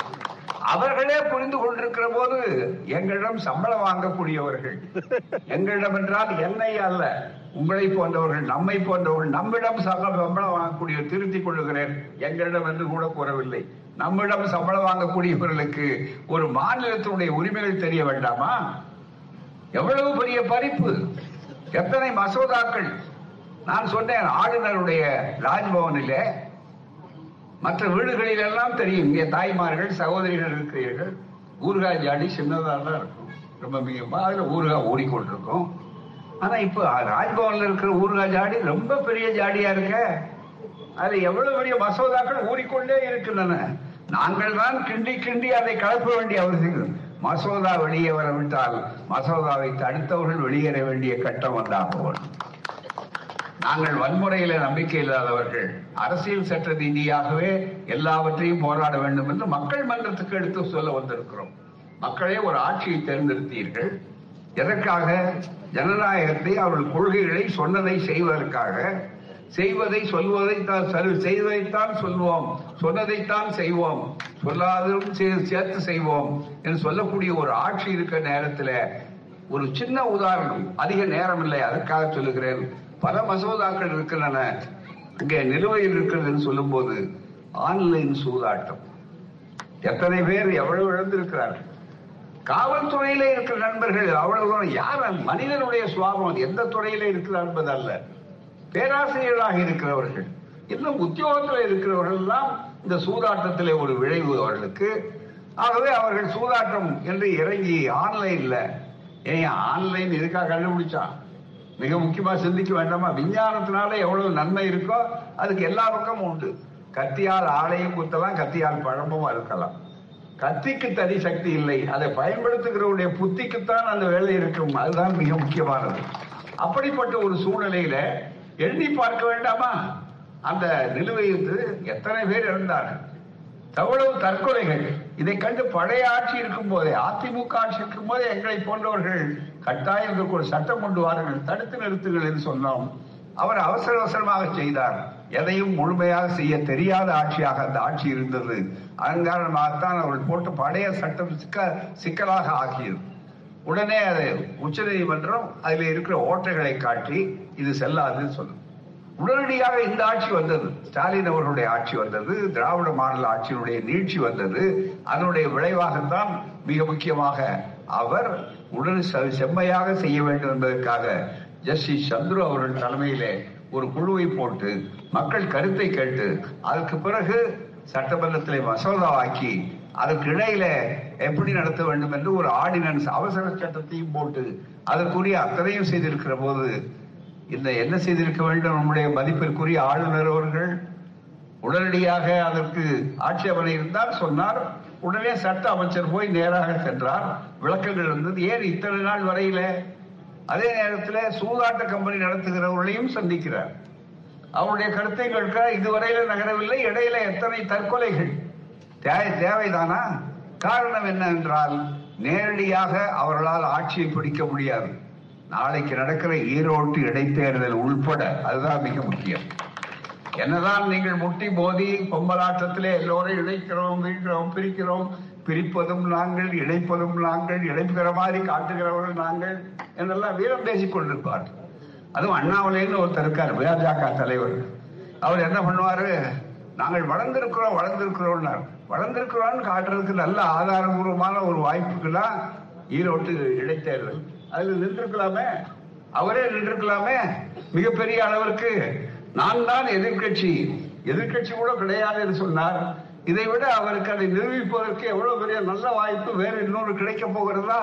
அவர்களே புரிந்து கொண்டிருக்கிற போது எங்களிடம் சம்பளம் வாங்கக்கூடியவர்கள். எங்களிடம் என்றால் என்னை அல்ல உங்களை போன்றவர்கள் நம்மை போன்றவர்கள் நம்மிடம் சம்பளம் சம்பளம் வாங்கக்கூடிய திருத்திக் கொள்ளுகிறேன். எங்களிடம் என்று கூட கூறவில்லை. நம்மிடம் சம்பளம் வாங்கக்கூடியவர்களுக்கு ஒரு மாநிலத்தினுடைய உரிமைகள் தெரிய வேண்டாமா? எவ்வளவு பெரிய பறிப்பு? எத்தனை மசோதாக்கள்? நான் சொன்னேன் ஆளுநருடைய ராஜ்பவனில். மற்ற வீடுகளில் எல்லாம் தெரியும் இங்கே தாய்மார்கள் சகோதரிகள் இருக்கிறீர்கள். ஊறுகாய் ஜாடி சின்னதாக தான் இருக்கும். ரொம்ப மிக அதில் ஊறுகாய் ஓடிக்கொண்டிருக்கும். ஆனால் இப்போ ராஜ்பவனில் இருக்கிற ஊறுகாய் ஜாடி ரொம்ப பெரிய ஜாடியா இருக்க. அதில் எவ்வளவு பெரிய மசோதாக்கள் ஊறிக்கொண்டே இருக்கின்றன. நாங்கள் தான் கிண்டி கிண்டி அதை கலப்ப வேண்டிய அவசியம். மசோதா வெளியே வரவிட்டால் மசோதாவை தடுத்தவர்கள் வெளியேற வேண்டிய கட்டம் வந்தாகும் நாங்கள் வன்முறையில நம்பிக்கை இல்லாதவர்கள் அரசியல் சட்ட ரீதியாகவே எல்லாவற்றையும் போராட வேண்டும் என்று மக்கள் மன்றத்துக்கு எடுத்து சொல்ல வந்திருக்கிறோம். மக்களே ஒரு ஆட்சியை தேர்ந்தெடுத்தீர்கள். எதற்காக? ஜனநாயகத்தை அவர்கள் கொள்கைகளை சொன்னதை செய்வதற்காக செய்வதை சொல்வதை தான் செய்வதைத்தான் சொல்வோம். சொன்னதைத்தான் செய்வோம். சொல்லாததும் சேர்த்து செய்வோம் என்று சொல்லக்கூடிய ஒரு ஆட்சி இருக்கிற நேரத்தில் ஒரு சின்ன உதாரணம். அதிக நேரம் இல்லை அதற்காக சொல்லுகிறேன். பல மசோதாக்கள் இருக்கின்றன. இங்கே நிலுவையில் இருக்கிறது சொல்லும் போது ஆன்லைன் சூதாட்டம். எத்தனை பேர் எவ்வளவு இழந்திருக்கிறார்கள்? காவல்துறையில இருக்கிற நண்பர்கள் அவ்வளவு யார் மனிதனுடைய சுவாபம் எந்த துறையில இருக்கிறார் என்பது அல்ல பேராசிரியராக இருக்கிறவர்கள் இன்னும் உத்தியோகத்தில் இருக்கிறவர்கள் எல்லாம் இந்த சூதாட்டத்திலே ஒரு விளைவு அவர்களுக்கு. ஆகவே அவர்கள் சூதாட்டம் என்று இறங்கி ஆன்லைன்ல ஏன் ஆன்லைன் எதுக்காக கண்டுபிடிச்சான் மிக முக்கியமா சிந்திக்க வேண்டாமா? விஞ்ஞானத்தினால எவ்வளவு நன்மை இருக்கோ அதுக்கு எல்லா பக்கமும் உண்டு. கத்தியால் ஆலையும் குத்தலாம் கத்தியால் பழமும் அறுக்கலாம். கத்திக்கு தனி சக்தி இல்லை. அதை பயன்படுத்துகிறவருடைய புத்திக்குத்தான் அந்த வேலை இருக்கும். அதுதான் மிக முக்கியமானது. அப்படிப்பட்ட ஒரு சூழ்நிலையில எண்ணி பார்க்க வேண்டாமா? அந்த நிலுவையில் எத்தனை பேர் இருந்தார்கள் எவ்வளவு தற்கொலைகள். இதை கண்டு பழைய ஆட்சி இருக்கும் போதே அதிமுக ஆட்சி இருக்கும் போதே எங்களை போன்றவர்கள் கட்டாயம் இதற்கு ஒரு சட்டம் கொண்டு வாருங்கள் தடுத்து நிறுத்துங்கள் என்று சொன்னோம். அவர் அவசர அவசரமாக செய்தார். எதையும் முழுமையாக செய்ய தெரியாத ஆட்சியாக அந்த ஆட்சி இருந்தது. அதன் காரணமாகத்தான் அவர்கள் போட்ட பழைய சட்டம் சிக்க சிக்கலாக ஆகியது. உடனே அது உச்ச நீதிமன்றம் அதில் இருக்கிற ஓட்டைகளை காட்டி இது செல்லாதுன்னு சொல்லுது உடனடியாக இந்த ஆட்சி வந்தது. ஸ்டாலின் அவர்களுடைய ஆட்சி வந்தது திராவிட மாநில ஆட்சியினுடைய நீட்சி வந்தது. அதனுடைய விளைவாகத்தான் மிக முக்கியமாக அவர் உடல் செம்மையாக செய்ய வேண்டும் என்பதற்காக ஜஸ்டிஸ் சந்துரு அவர்கள் தலைமையிலே ஒரு குழுவை போட்டு மக்கள் கருத்தை கேட்டு அதற்கு பிறகு சட்டமன்றத்திலே மசோதாவாக்கி அதற்கு இடையில எப்படி நடத்த வேண்டும் என்று ஒரு ஆர்டினன்ஸ் அவசர சட்டத்தையும் போட்டு அதற்குரிய அத்தனையும் செய்திருக்கிற போது இந்த என்ன செய்திருக்க வேண்டும்? நம்முடைய மதிப்பிற்குரிய ஆளுநர் அவர்கள் உடனடியாக அதற்கு ஆட்சேபனை இருந்தால் சொன்னார். உடனே சட்ட அமைச்சர் போய் நேராக சென்றார். விளக்கங்கள் இருந்தது. ஏன் இத்தனை நாள் வரையில? அதே நேரத்தில் சூதாட்ட கம்பெனி நடத்துகிறவர்களையும் சந்திக்கிறார். அவருடைய கருத்தை கேட்க இதுவரையில நகரவில்லை. இடையில எத்தனை தற்கொலைகள்? தேவைதானா? காரணம் என்ன என்றால் நேரடியாக அவர்களால் ஆட்சியை பிடிக்க முடியாது. நாளைக்கு நடக்கிற ஈரோட்டு இடைத்தேர்தல் உள்பட அதுதான் மிக முக்கியம். என்னதான் நீங்கள் முட்டி மோதி பொம்பலாட்டத்திலே எல்லோரும் இணைக்கிறோம் வீழ்கிறோம் பிரிக்கிறோம் பிரிப்பதும் நாங்கள் இணைப்பதும் நாங்கள் இணைப்புகிற மாதிரி காட்டுகிறவர்கள் நாங்கள் என்றெல்லாம் வீரம் பேசிக் கொண்டிருப்பார் அதுவும் அண்ணாமலைன்னு ஒருத்தர் இருக்கார் பாஜக தலைவர். அவர் என்ன பண்ணுவாரு? நாங்கள் வளர்ந்திருக்கிறோம் வளர்ந்திருக்கிறோம்னார். வளர்ந்திருக்கிறான்னு காட்டுறதுக்கு நல்ல ஆதாரபூர்வமான ஒரு வாய்ப்புக்கெல்லாம் ஈரோட்டு இடைத்தேர்தல். அதுல நின்றுக்கலாமே அவரே நின்றுக்கலாமே மிகப்பெரிய அளவிற்கு நான் தான் எதிர்கட்சி எதிர்கட்சி கூட கிடையாது என்று சொன்னார். இதை விட அவருக்கு அதை நிரூபிப்பதற்கு எவ்வளவு பெரிய நல்ல வாய்ப்பு வேறு இன்னொரு கிடைக்க போகிறதா?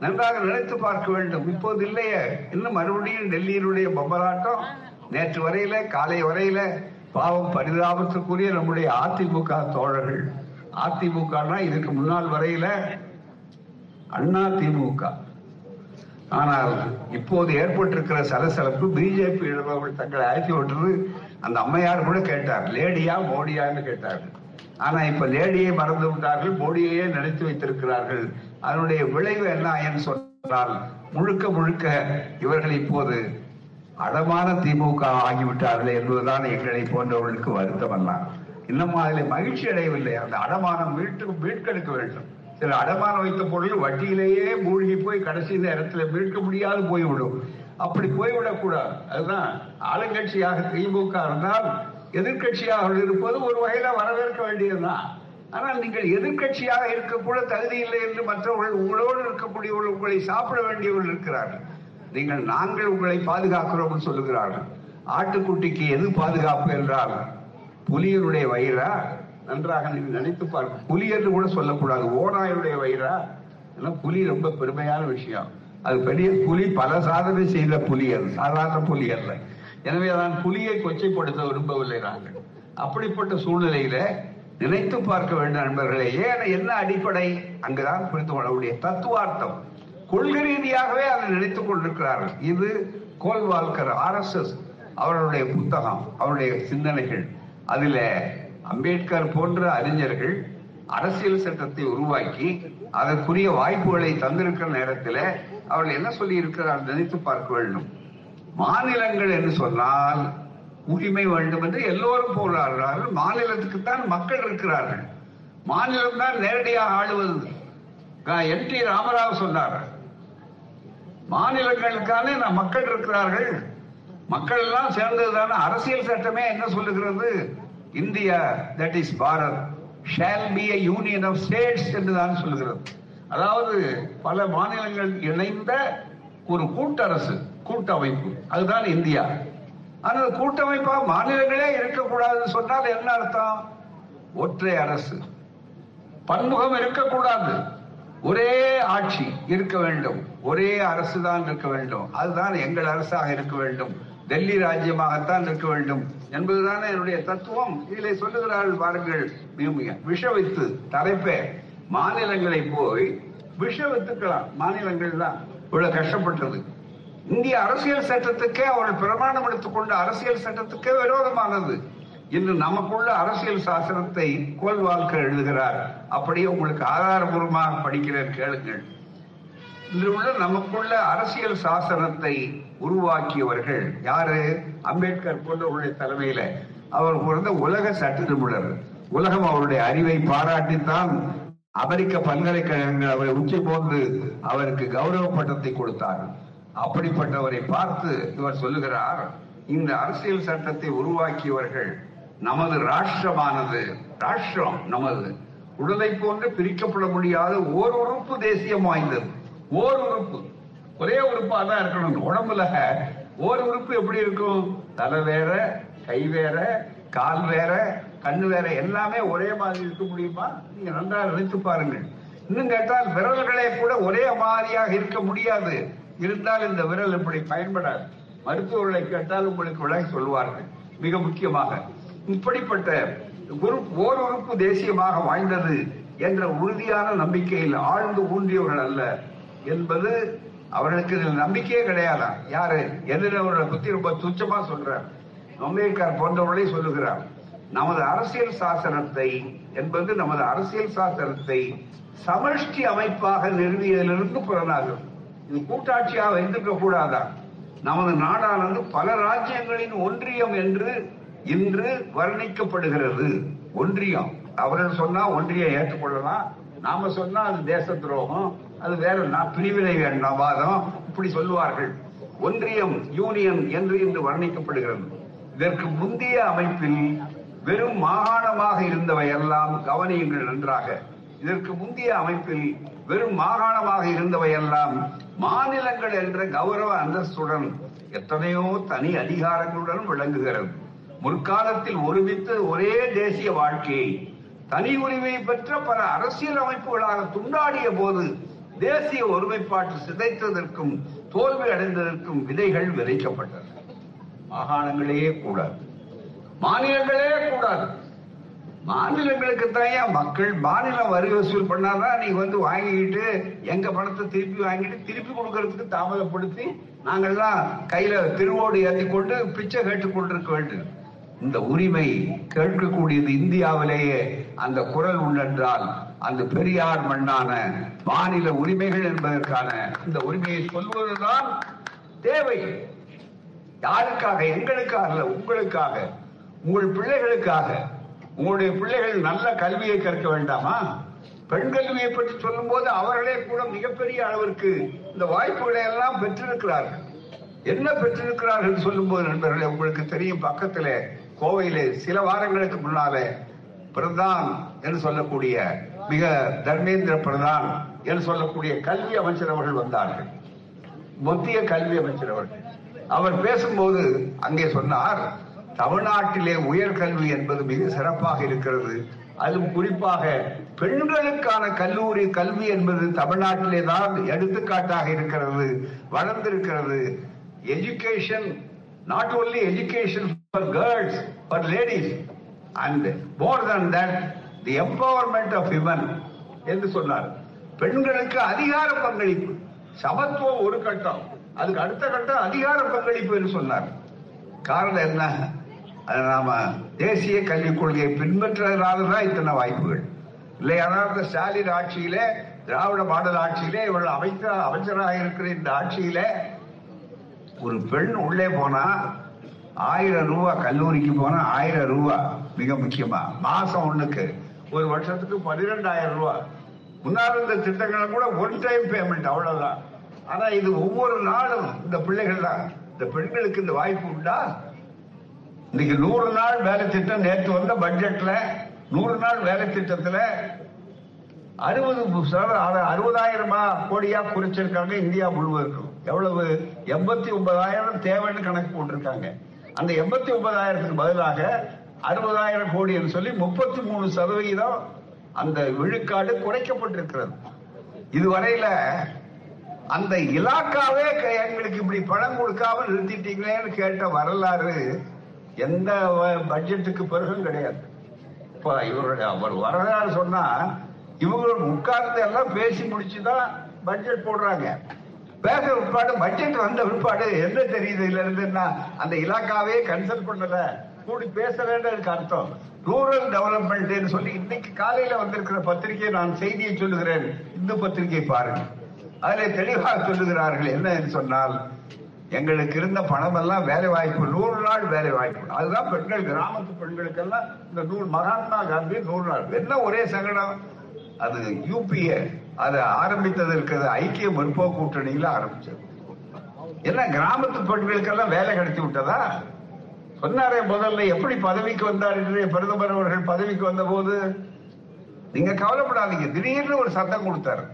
நன்றாக நினைத்து பார்க்க வேண்டும். இப்போது இல்லையே. இன்னும் மறுபடியும் டெல்லியினுடைய பொம்மலாட்டம் நேற்று வரையில காலை வரையில பாவம் பரிதாபத்துக்குரிய நம்முடைய அதிமுக தோழர்கள். அதிமுகனா இதுக்கு முன்னால் வரையில அண்ணா திமுக. ஆனால் இப்போது ஏற்பட்டிருக்கிற சலசலப்பு பிஜேபி இழப்பவர்கள் தங்களை அழைத்து விட்டது அந்த அம்மையார் கூட கேட்டார். லேடியா மோடியான்னு கேட்டார். ஆனா இப்ப லேடியை மறந்து விட்டார்கள் மோடியையே நினைத்து வைத்திருக்கிறார்கள். அதனுடைய விளைவு என்ன என்று சொன்னால் முழுக்க முழுக்க இவர்கள் இப்போது அடமான திமுக ஆகிவிட்டார்கள் என்பதுதான் எங்களை போன்றவர்களுக்கு வருத்தம் அல்ல. இன்னும் அதில் மகிழ்ச்சி அடையவில்லை. அந்த அடமானம் மீட்டு மீட்கெடுக்க வேண்டும். சில அடமானம் வைத்த பொருள் வட்டியிலேயே மூழ்கி போய் கடைசி நேரத்தில் மீட்க முடியாது போய்விடும். அப்படி போய்விடக்கூடாது அதுதான் ஆளுங்கட்சியாக திமுக இருந்தால் எதிர்கட்சியாக இருப்பது ஒரு வகையில வரவேற்க வேண்டியதுதான். ஆனால் நீங்கள் எதிர்க்கட்சியாக இருக்கக்கூட தகுதி இல்லை என்று மற்றவர்கள் உங்களோடு இருக்கக்கூடியவர்கள் உங்களை சாப்பிட வேண்டியவர்கள் இருக்கிறார்கள். நீங்கள் நாங்கள் உங்களை பாதுகாக்கிறோம் சொல்லுகிறார்கள். ஆட்டுக்குட்டிக்கு எது பாதுகாப்பு என்றால் புலியனுடைய வயிறா? நன்றாக நீங்கள் நினைத்து பார்க்க புலி என்று கூட சொல்லக்கூடாது. ஓநாயுடைய வயிறா? ஏன்னா புலி ரொம்ப பெருமையான விஷயம். அது பெரிய புலி பல சாதனை செய்த புலி அது. சாதாரண புலி அல்ல. எனவே நான் புலியை கொச்சைப்படுத்த விரும்பவில்லை நாங்கள். அப்படிப்பட்ட சூழ்நிலையில நினைத்து பார்க்க வேண்டும் நண்பர்களே. ஏன்? என்ன அடிப்படை? அங்குதான் புரிந்து கொள்ளக்கூடிய தத்துவார்த்தம். கொள்கை ரீதியாகவே அதை நினைத்துக் கொண்டிருக்கிறார்கள். இது கோல்வால்கர் ஆர் எஸ் எஸ் அவர்களுடைய புத்தகம் அவருடைய சிந்தனைகள். அதில் அம்பேத்கர் போன்ற அறிஞர்கள் அரசியல் சட்டத்தை உருவாக்கி அதற்குரிய வாய்ப்புகளை தந்திருக்கிற நேரத்தில் அவர்கள் என்ன சொல்லி இருக்கிறார் நினைத்து பார்க்க வேண்டும். மாநிலங்கள் என்று சொன்னால் உரிமை வேண்டும் என்று எல்லோரும் போராடுறார்கள் மாநிலத்துக்கு தான் மக்கள் இருக்கிறார்கள். மாநிலம் தான் நேரடியாக ஆளுவது. என் டி ராமராவ் சொன்னார். மாநிலங்களுக்கான மக்கள் இருக்கிறார்கள். மக்கள் எல்லாம் சேர்ந்ததுதான அரசியல் சட்டமே என்ன சொல்லுகிறது? India that is Bharat shall be a union of states என்றுதான் சொல்லுகிறது. அதாவது பல மாநிலங்கள் இணைந்த ஒரு கூட்டரசு கூட்டமைப்பு. அதுதான் இந்தியா. ஆனால் கூட்டமைப்பா மாநிலங்களே இருக்கக்கூடாதுன்னு சொன்னால் என்ன அர்த்தம்? ஒற்றை அரசு. பன்முகம் இருக்கக்கூடாது. ஒரே ஆட்சி இருக்க வேண்டும். ஒரே அரசு தான் இருக்க வேண்டும். அதுதான் எங்கள் அரசாக இருக்க வேண்டும். டெல்லி ராஜ்யமாகத்தான் இருக்க வேண்டும். என்பதுதானே என்னுடைய தத்துவம். இதிலே சொல்லுகிறார்கள் பாருங்கள் விஷ வைத்து தலைப்பே. மாநிலங்களை போய் விஷவித்துக்கலாம். மாநிலங்கள் தான் இவ்வளவு கஷ்டப்பட்டது. இந்திய அரசியல் சட்டத்துக்கே அவர்கள் பிரமாணம் எடுத்துக்கொண்ட அரசியல் சட்டத்துக்கே விரோதமானது. இன்று நமக்குள்ள அரசியல் சாசனத்தை கோல்வால்கர் எழுதுகிறார். அப்படியே உங்களுக்கு ஆதாரபூர்வமாக படிக்கிறேன் கேளுங்கள். இன்று உள்ள நமக்குள்ள அரசியல் சாசனத்தை உருவாக்கியவர்கள் யாரு? அம்பேத்கர் போன்றவருடைய தலைமையில அவர் பிறந்த உலக சட்ட நிபுணர் உலகம் அவருடைய அறிவை பாராட்டித்தான் அமெரிக்க பல்கலைக்கழகங்கள் அவரை உச்சி போன்று அவருக்கு கௌரவ பட்டத்தை கொடுத்தார். அப்படிப்பட்டவரை பார்த்து இவர் சொல்லுகிறார் இந்த அரசியல் சட்டத்தை உருவாக்கியவர்கள் நமது ராஷ்டிரமானது ராஷ்டிரம் நமது. உடலை போன்று பிரிக்கப்பட முடியாத ஓர் உறுப்பு தேசியம் வாய்ந்தது. ஓர் உறுப்பு. ஒரே உறுப்பா தான் இருக்கணும் உடம்புல ஓர் உறுப்பு எப்படி இருக்கும்? தலை வேற கை வேற கால் வேற கண்ணு வேற எல்லாமே ஒரே மாதிரி இருக்க முடியுமா? நீங்க நன்றாக நினைத்து பாருங்கள். இன்னும் கேட்டால் விரல்களே கூட ஒரே மாதிரியாக இருக்க முடியாது. இருந்தால் இந்த விரல் இப்படி பயன்படாது. மருத்துவர்களை கேட்டால் உங்களுக்கு விளக்கி சொல்வார்கள். மிக முக்கியமாக இப்படிப்பட்ட குரு ஓர் உறுப்பு தேசியமாக வாய்ந்தது என்ற உறுதியான நம்பிக்கையில் ஆழ்ந்து ஊன்றியவர்கள் அல்ல. என்பது அவர்களுக்கு இதில் நம்பிக்கையே கிடையாதா? யாரு? எதிரவர்களை பத்தி ரொம்ப துச்சமா சொல்றார். அம்பேத்கர் போன்றவர்களே சொல்லுகிறார் நமது அரசியல் சாசனத்தை என்பது நமது அரசியல் சாசனத்தை சமஷ்டி அமைப்பாக நிறுவியதிலிருந்து புலனாகும். இது கூட்டாட்சியாக வைத்திருக்க கூடாதா? நமது நாடானது பல ராஜ்யங்களின் ஒன்றியம் என்று இன்று வர்ணிக்கப்படுகிறது. ஒன்றியம். அவர்கள் சொன்னா ஒன்றியம் ஏற்றுக்கொள்ளலாம். நாம சொன்னா அது தேச துரோகம். அது வேற நான் பிரிவினை வேண்டாம் வாதம். இப்படி சொல்லுவார்கள். ஒன்றியம் யூனியன் என்று இன்று வர்ணிக்கப்படுகிறது. இதற்கு முந்தைய அமைப்பில் வெறும் மாகாணமாக இருந்தவை எல்லாம் கவனியுங்கள் நன்றாக. இதற்கு முந்தைய அமைப்பில் வெறும் மாகாணமாக இருந்தவை எல்லாம் மாநிலங்கள் என்ற கௌரவ அந்தஸ்துடன் எத்தனையோ தனி அதிகாரங்களுடன் விளங்குகிறது. முற்காலத்தில் ஒருமித்து ஒரே தேசிய வாழ்க்கையை தனி உரிமை பெற்ற பல அரசியல் அமைப்புகளாக துண்டாடிய போது தேசிய ஒருமைப்பாட்டு சிதைத்ததற்கும் தோல்வி அடைந்ததற்கும் விதைகள் விதைக்கப்பட்டன. மாகாணங்களே கூடாது. மாநிலங்களே கூடாது. மாநிலங்களுக்கு தான் மக்கள் மாநிலம் வரி வசூல் பண்ணாதான் நீங்க வந்து வாங்கிக்கிட்டு எங்க பணத்தை திருப்பி வாங்கிட்டு திருப்பி கொடுக்கறதுக்கு தாமதப்படுத்தி நாங்கள்லாம் கையில திருவோடு ஏற்றி கொண்டு பிச்சை கேட்டுக் கொண்டிருக்க வேண்டும். இந்த உரிமை கேட்கக்கூடியது இந்தியாவிலேயே அந்த குரல் உண்டென்றால் அந்த பெரியார் மண்ணான மாநில உரிமைகள் என்பதற்கான இந்த உரிமையை சொல்வதுதான் தேவை. யாருக்காக எங்களுக்காக அல்ல உங்களுக்காக உங்கள் பிள்ளைகளுக்காக. உங்களுடைய பிள்ளைகள் நல்ல கல்வியை கற்க வேண்டாமா? பெண் கல்வியை பற்றி சொல்லும் போது அவர்களே கூட மிகப்பெரிய அளவிற்கு இந்த வாய்ப்புகளை எல்லாம் பெற்றிருக்கிறார்கள். என்ன பெற்றிருக்கிறார்கள் சொல்லும்போது நண்பர்களே உங்களுக்கு தெரியும் பக்கத்திலே கோவையிலே சில வாரங்களுக்கு முன்னாலே பிரதான் என்று சொல்லக்கூடிய மிக தர்மேந்திர பிரதான் என்று சொல்லக்கூடிய கல்வி அமைச்சர் அவர்கள் வந்தார்கள். மத்திய கல்வி அமைச்சர் அவர்கள். அவர் பேசும்போது அங்கே சொன்னார் தமிழ்நாட்டிலே உயர்கல்வி என்பது மிக சிறப்பாக இருக்கிறது. அதுவும் குறிப்பாக பெண்களுக்கான கல்லூரி கல்வி என்பது தமிழ்நாட்டிலே தான் எடுத்துக்காட்டாக இருக்கிறது வளர்ந்திருக்கிறது. Education not only education for girls for ladies and more than that the empowerment of women என்று சொன்னார். பெண்களுக்கு அதிகார பங்களிப்பு. சமத்துவம் ஒரு கட்டம். அதுக்கு அடுத்த கட்டம் அதிகார பங்களிப்பு என்று சொன்னார். காரணம் என்ன? அது நாம தேசிய கல்விக் கொள்கையை பின்பற்றதுனால தான் இத்தனை வாய்ப்புகள். இல்லையானால் இந்த ஸ்டாலின் ஆட்சியிலே திராவிட மாடல் ஆட்சியிலே இவள் அமைச்சர் அமைச்சராக இருக்கிற இந்த ஆட்சியில ஒரு பெண் உள்ளே போனா ஆயிரம் ரூபா கல்லூரிக்கு போனா ஆயிரம் ரூபா மிக முக்கியமா மாசம் ஒண்ணுக்கு. ஒரு வருஷத்துக்கு பன்னிரெண்டாயிரம் ரூபாய் முன்னால் இருந்த திட்டங்கள் கூட ஒன் டைம் பேமெண்ட் அவ்வளவுதான். ஆனா இது ஒவ்வொரு நாளும் இந்த பிள்ளைகள் தான் இந்த பெண்களுக்கு இந்த வாய்ப்பு உண்டா? இன்னைக்கு நூறு நாள் வேலை திட்டம் நேற்று வந்த பட்ஜெட்ல நூறு நாள் வேலை திட்டத்துல அறுபது அறுபதாயிரமா கோடியா குறிச்சிருக்காங்க இந்தியா முழுவதும் எவ்வளவு? எண்பத்தி ஒன்பதாயிரம் தேவைன்னு கணக்கு போட்டிருக்காங்க. அந்த எண்பத்தி ஒன்பதாயிரத்துக்கு பதிலாக அறுபதாயிரம் கோடி என்று சொல்லி முப்பத்தி மூணு சதவிகிதம் அந்த விழுக்காடு குறைக்கப்பட்டிருக்கிறது. இதுவரையில அந்த இலாக்காவே க- எங்களுக்கு இப்படி பணம் கொடுக்காம நிறுத்திட்டீங்களேன்னு கேட்ட வரலாறு எந்த வ- பட்ஜெட்டுக்கு பிறகும் கிடையாது. இப்ப இவருடைய அவர் வரலாறு சொன்னா இவங்க உட்கார்ந்து எல்லாம் பேசி முடிச்சுதான் பட்ஜெட் போடுறாங்க. பேச விற்பாடு பட்ஜெட் வந்த விற்பாடு என்ன தெரியுது இதுல இருந்துன்னா அந்த இலாக்காவே கன்சல்ட் பண்ணல. கூடி பேச அதுக்கு அர்த்தம். ரூரல் டெவலப்மெண்ட் சொல்லி இன்னைக்கு காலையில வந்திருக்கிற பத்திரிகை நான் செய்தியை சொல்லுகிறேன். இந்து பத்திரிகை பாருங்க. அதிலே தெளிவாக சொல்லுகிறார்கள் என்ன என்று சொன்னால் எங்களுக்கு இருந்த பணம் எல்லாம் வேலை வாய்ப்பு நூறு நாள் வேலை வாய்ப்பு அதுதான் பெண்கள் கிராமத்து பெண்களுக்கெல்லாம் இந்த நூறு மகாத்மா காந்தி நூறு நாள். என்ன ஒரே சங்கடம்? அது யூபிஏ அது ஆரம்பித்ததற்கு ஐக்கிய முற்போக்கு கூட்டணியில ஆரம்பிச்சது. என்ன கிராமத்து பெண்களுக்கெல்லாம் வேலை கிடைச்சி விட்டதா? சொன்னாரே முதல்ல எப்படி பதவிக்கு வந்தார் என்று பிரதமர் அவர்கள் பதவிக்கு வந்த போது நீங்க கவலைப்படாதீங்க. திடீர்னு ஒரு சத்தம் கொடுத்தாரு.